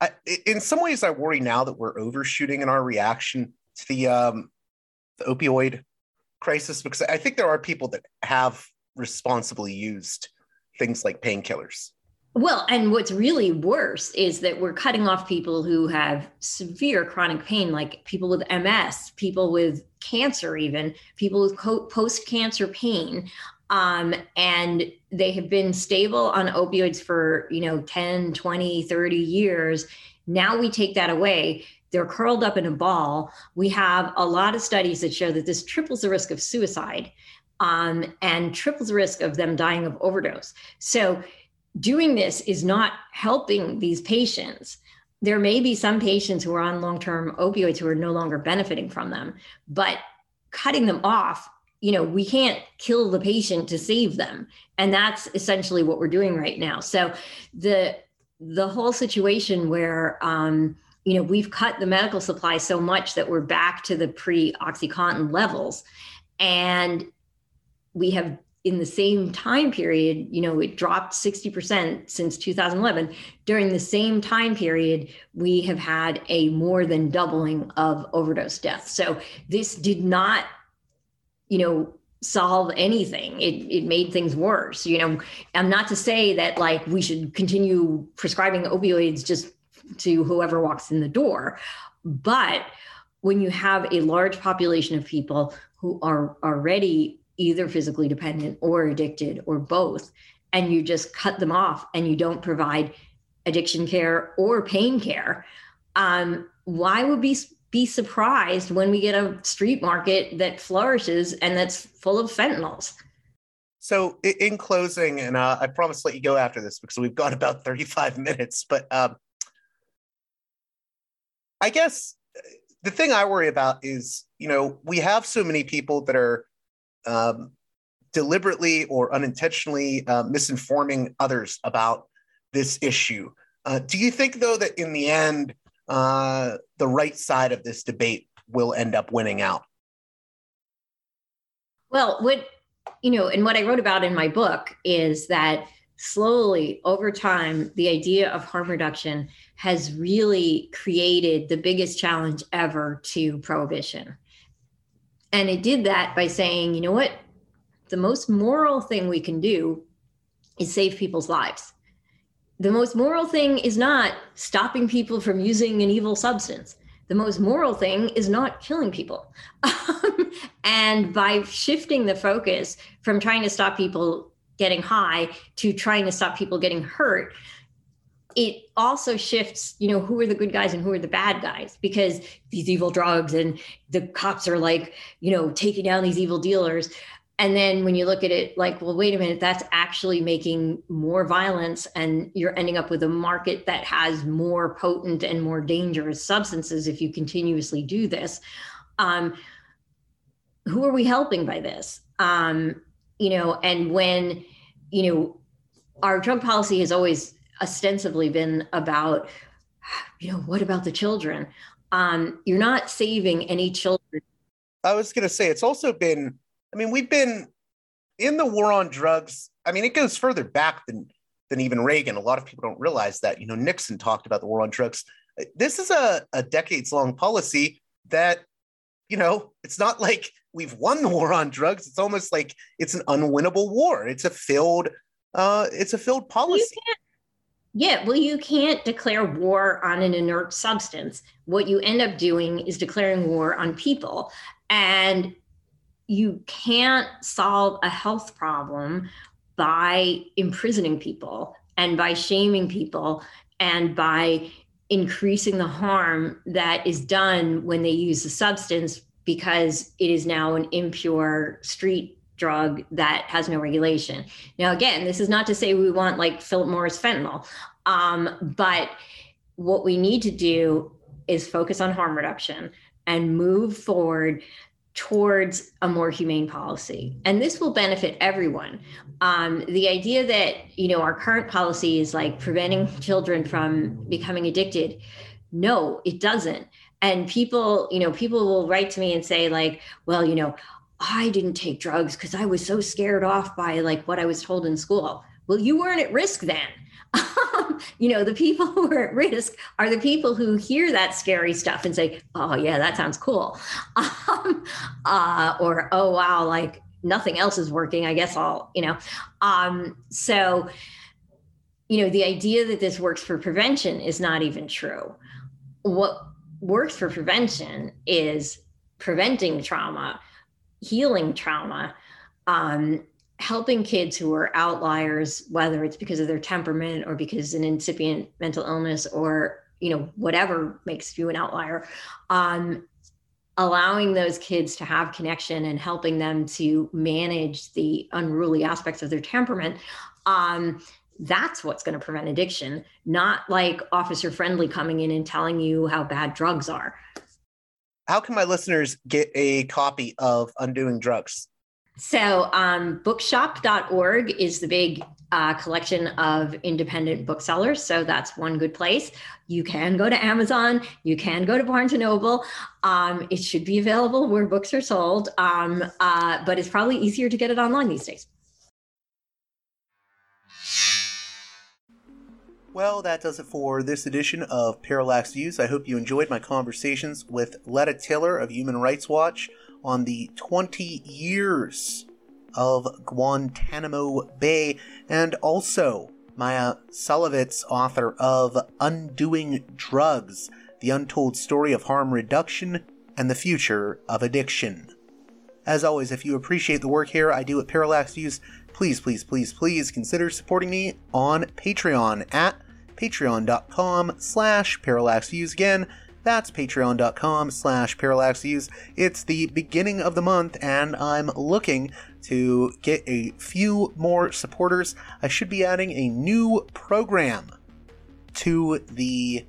I, in some ways I worry now that we're overshooting in our reaction to the, um, the opioid crisis because I think there are people that have responsibly used things like painkillers well, and what's really worse is that we're cutting off people who have severe chronic pain, like people with MS, people with cancer, even people with post cancer pain. Um, and they have been stable on opioids for, you know, 10, 20, 30 years. Now we take that away. They're curled up in a ball. We have a lot of studies that show that this triples the risk of suicide um, and triples the risk of them dying of overdose. So, doing this is not helping these patients. There may be some patients who are on long term opioids who are no longer benefiting from them, but cutting them off, you know, we can't kill the patient to save them. And that's essentially what we're doing right now. So the the whole situation where um, you know we've cut the medical supply so much that we're back to the pre oxycontin levels and we have in the same time period, you know, it dropped 60% since 2011. During the same time period, we have had a more than doubling of overdose deaths. So this did not, you know, solve anything. It, it made things worse. You know, I'm not to say that like we should continue prescribing opioids just to whoever walks in the door, but when you have a large population of people who are already either physically dependent or addicted or both and you just cut them off and you don't provide addiction care or pain care. Um, why would we be surprised when we get a street market that flourishes and that's full of fentanyls? So in closing and uh, i promise to let you go after this because we've got about 35 minutes but um, i guess uh, the thing i worry about is you know we have so many people that are um, deliberately or unintentionally uh, misinforming others about this issue. Uh, do you think, though, that in the end, uh, the right side of this debate will end up winning out? Well, what you know, and what I wrote about in my book is that slowly over time, the idea of harm reduction has really created the biggest challenge ever to prohibition. And it did that by saying, you know what? The most moral thing we can do is save people's lives. The most moral thing is not stopping people from using an evil substance. The most moral thing is not killing people. and by shifting the focus from trying to stop people getting high to trying to stop people getting hurt it also shifts you know who are the good guys and who are the bad guys because these evil drugs and the cops are like you know taking down these evil dealers. And then when you look at it like well wait a minute that's actually making more violence and you're ending up with a market that has more potent and more dangerous substances if you continuously do this. Um, who are we helping by this? Um, you know and when you know our drug policy has always ostensibly been about you know what about the children? Um, you're not saving any children. I was going to say it's also been i mean we've been in the war on drugs. I mean it goes further back than than even reagan. A lot of people don't realize that you know nixon talked about the war on drugs. This is a, a decades long policy that you know it's not like we've won the war on drugs. It's almost like it's an unwinnable war. It's a failed uh it's a failed policy yeah, well, you can't declare war on an inert substance. What you end up doing is declaring war on people. And you can't solve a health problem by imprisoning people and by shaming people and by increasing the harm that is done when they use the substance because it is now an impure street drug that has no regulation. Now, again, this is not to say we want like Philip Morris fentanyl, um, but what we need to do is focus on harm reduction and move forward towards a more humane policy. And this will benefit everyone. Um, the idea that you know our current policy is like preventing children from becoming addicted no it doesn't. And people you know people will write to me and say like well you know I didn't take drugs because I was so scared off by like what I was told in school. Well, you weren't at risk then. you know, the people who are at risk are the people who hear that scary stuff and say, "Oh yeah, that sounds cool," uh, or "Oh wow, like nothing else is working. I guess I'll," you know. Um, so, you know, the idea that this works for prevention is not even true. What works for prevention is preventing trauma healing trauma, um, helping kids who are outliers, whether it's because of their temperament or because an incipient mental illness or you know whatever makes you an outlier, um, allowing those kids to have connection and helping them to manage the unruly aspects of their temperament. Um, that's what's going to prevent addiction, not like officer friendly coming in and telling you how bad drugs are how can my listeners get a copy of Undoing Drugs? So, um, bookshop.org is the big uh, collection of independent booksellers. So, that's one good place. You can go to Amazon, you can go to Barnes and Noble. Um, it should be available where books are sold, um, uh, but it's probably easier to get it online these days. Well, that does it for this edition of Parallax Views. I hope you enjoyed my conversations with Letta Tayler of Human Rights Watch on the 20 years of Guantanamo Bay, and also Maia Szalavitz, author of Undoing Drugs The Untold Story of Harm Reduction and the Future of Addiction. As always, if you appreciate the work here I do at Parallax Views, please, please, please, please consider supporting me on Patreon at patreon.com slash parallaxviews. Again, that's patreon.com slash parallaxviews. It's the beginning of the month, and I'm looking to get a few more supporters. I should be adding a new program to the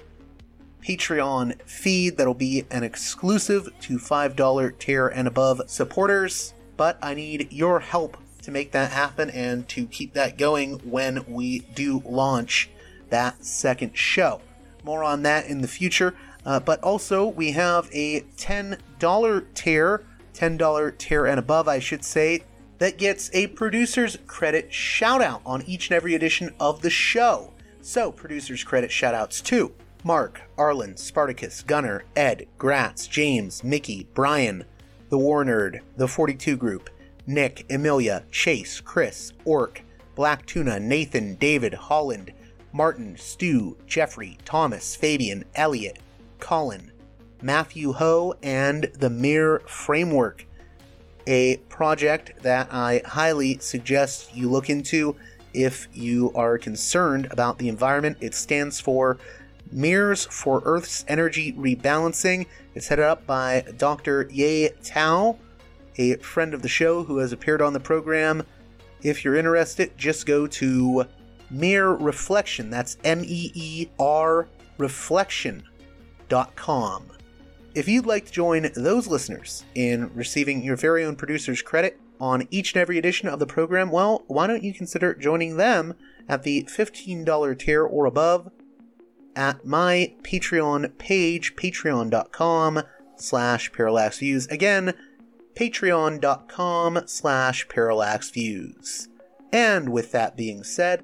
Patreon feed that'll be an exclusive to $5 tier and above supporters. But I need your help to make that happen and to keep that going when we do launch that second show. More on that in the future. Uh, but also, we have a $10 tier, $10 tier and above, I should say, that gets a producer's credit shout out on each and every edition of the show. So, producer's credit shout outs to Mark, Arlen, Spartacus, Gunner, Ed, Gratz, James, Mickey, Brian, The War Nerd, The 42 Group, Nick, Emilia, Chase, Chris, Orc, Black Tuna, Nathan, David, Holland, Martin, Stu, Jeffrey, Thomas, Fabian, Elliot, Colin, Matthew Ho, and the Mirror Framework. a project that I highly suggest you look into if you are concerned about the environment. It stands for Mirrors for Earth's Energy Rebalancing. It's headed up by Dr. Ye Tao, a friend of the show who has appeared on the program. If you're interested, just go to MEER Reflection. That's M E E R Reflection.com. If you'd like to join those listeners in receiving your very own producer's credit on each and every edition of the program, well, why don't you consider joining them at the $15 tier or above at my Patreon page, patreon.com slash parallaxviews. Again, patreon.com slash parallaxviews. And with that being said,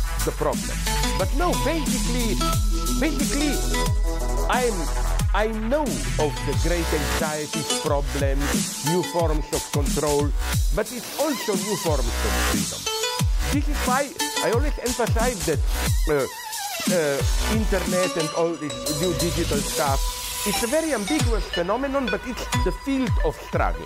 the problem. But no, basically, basically, I'm I know of the great anxieties, problems, new forms of control, but it's also new forms of freedom. This is why I always emphasize that uh, uh, internet and all this new digital stuff, it's a very ambiguous phenomenon, but it's the field of struggle.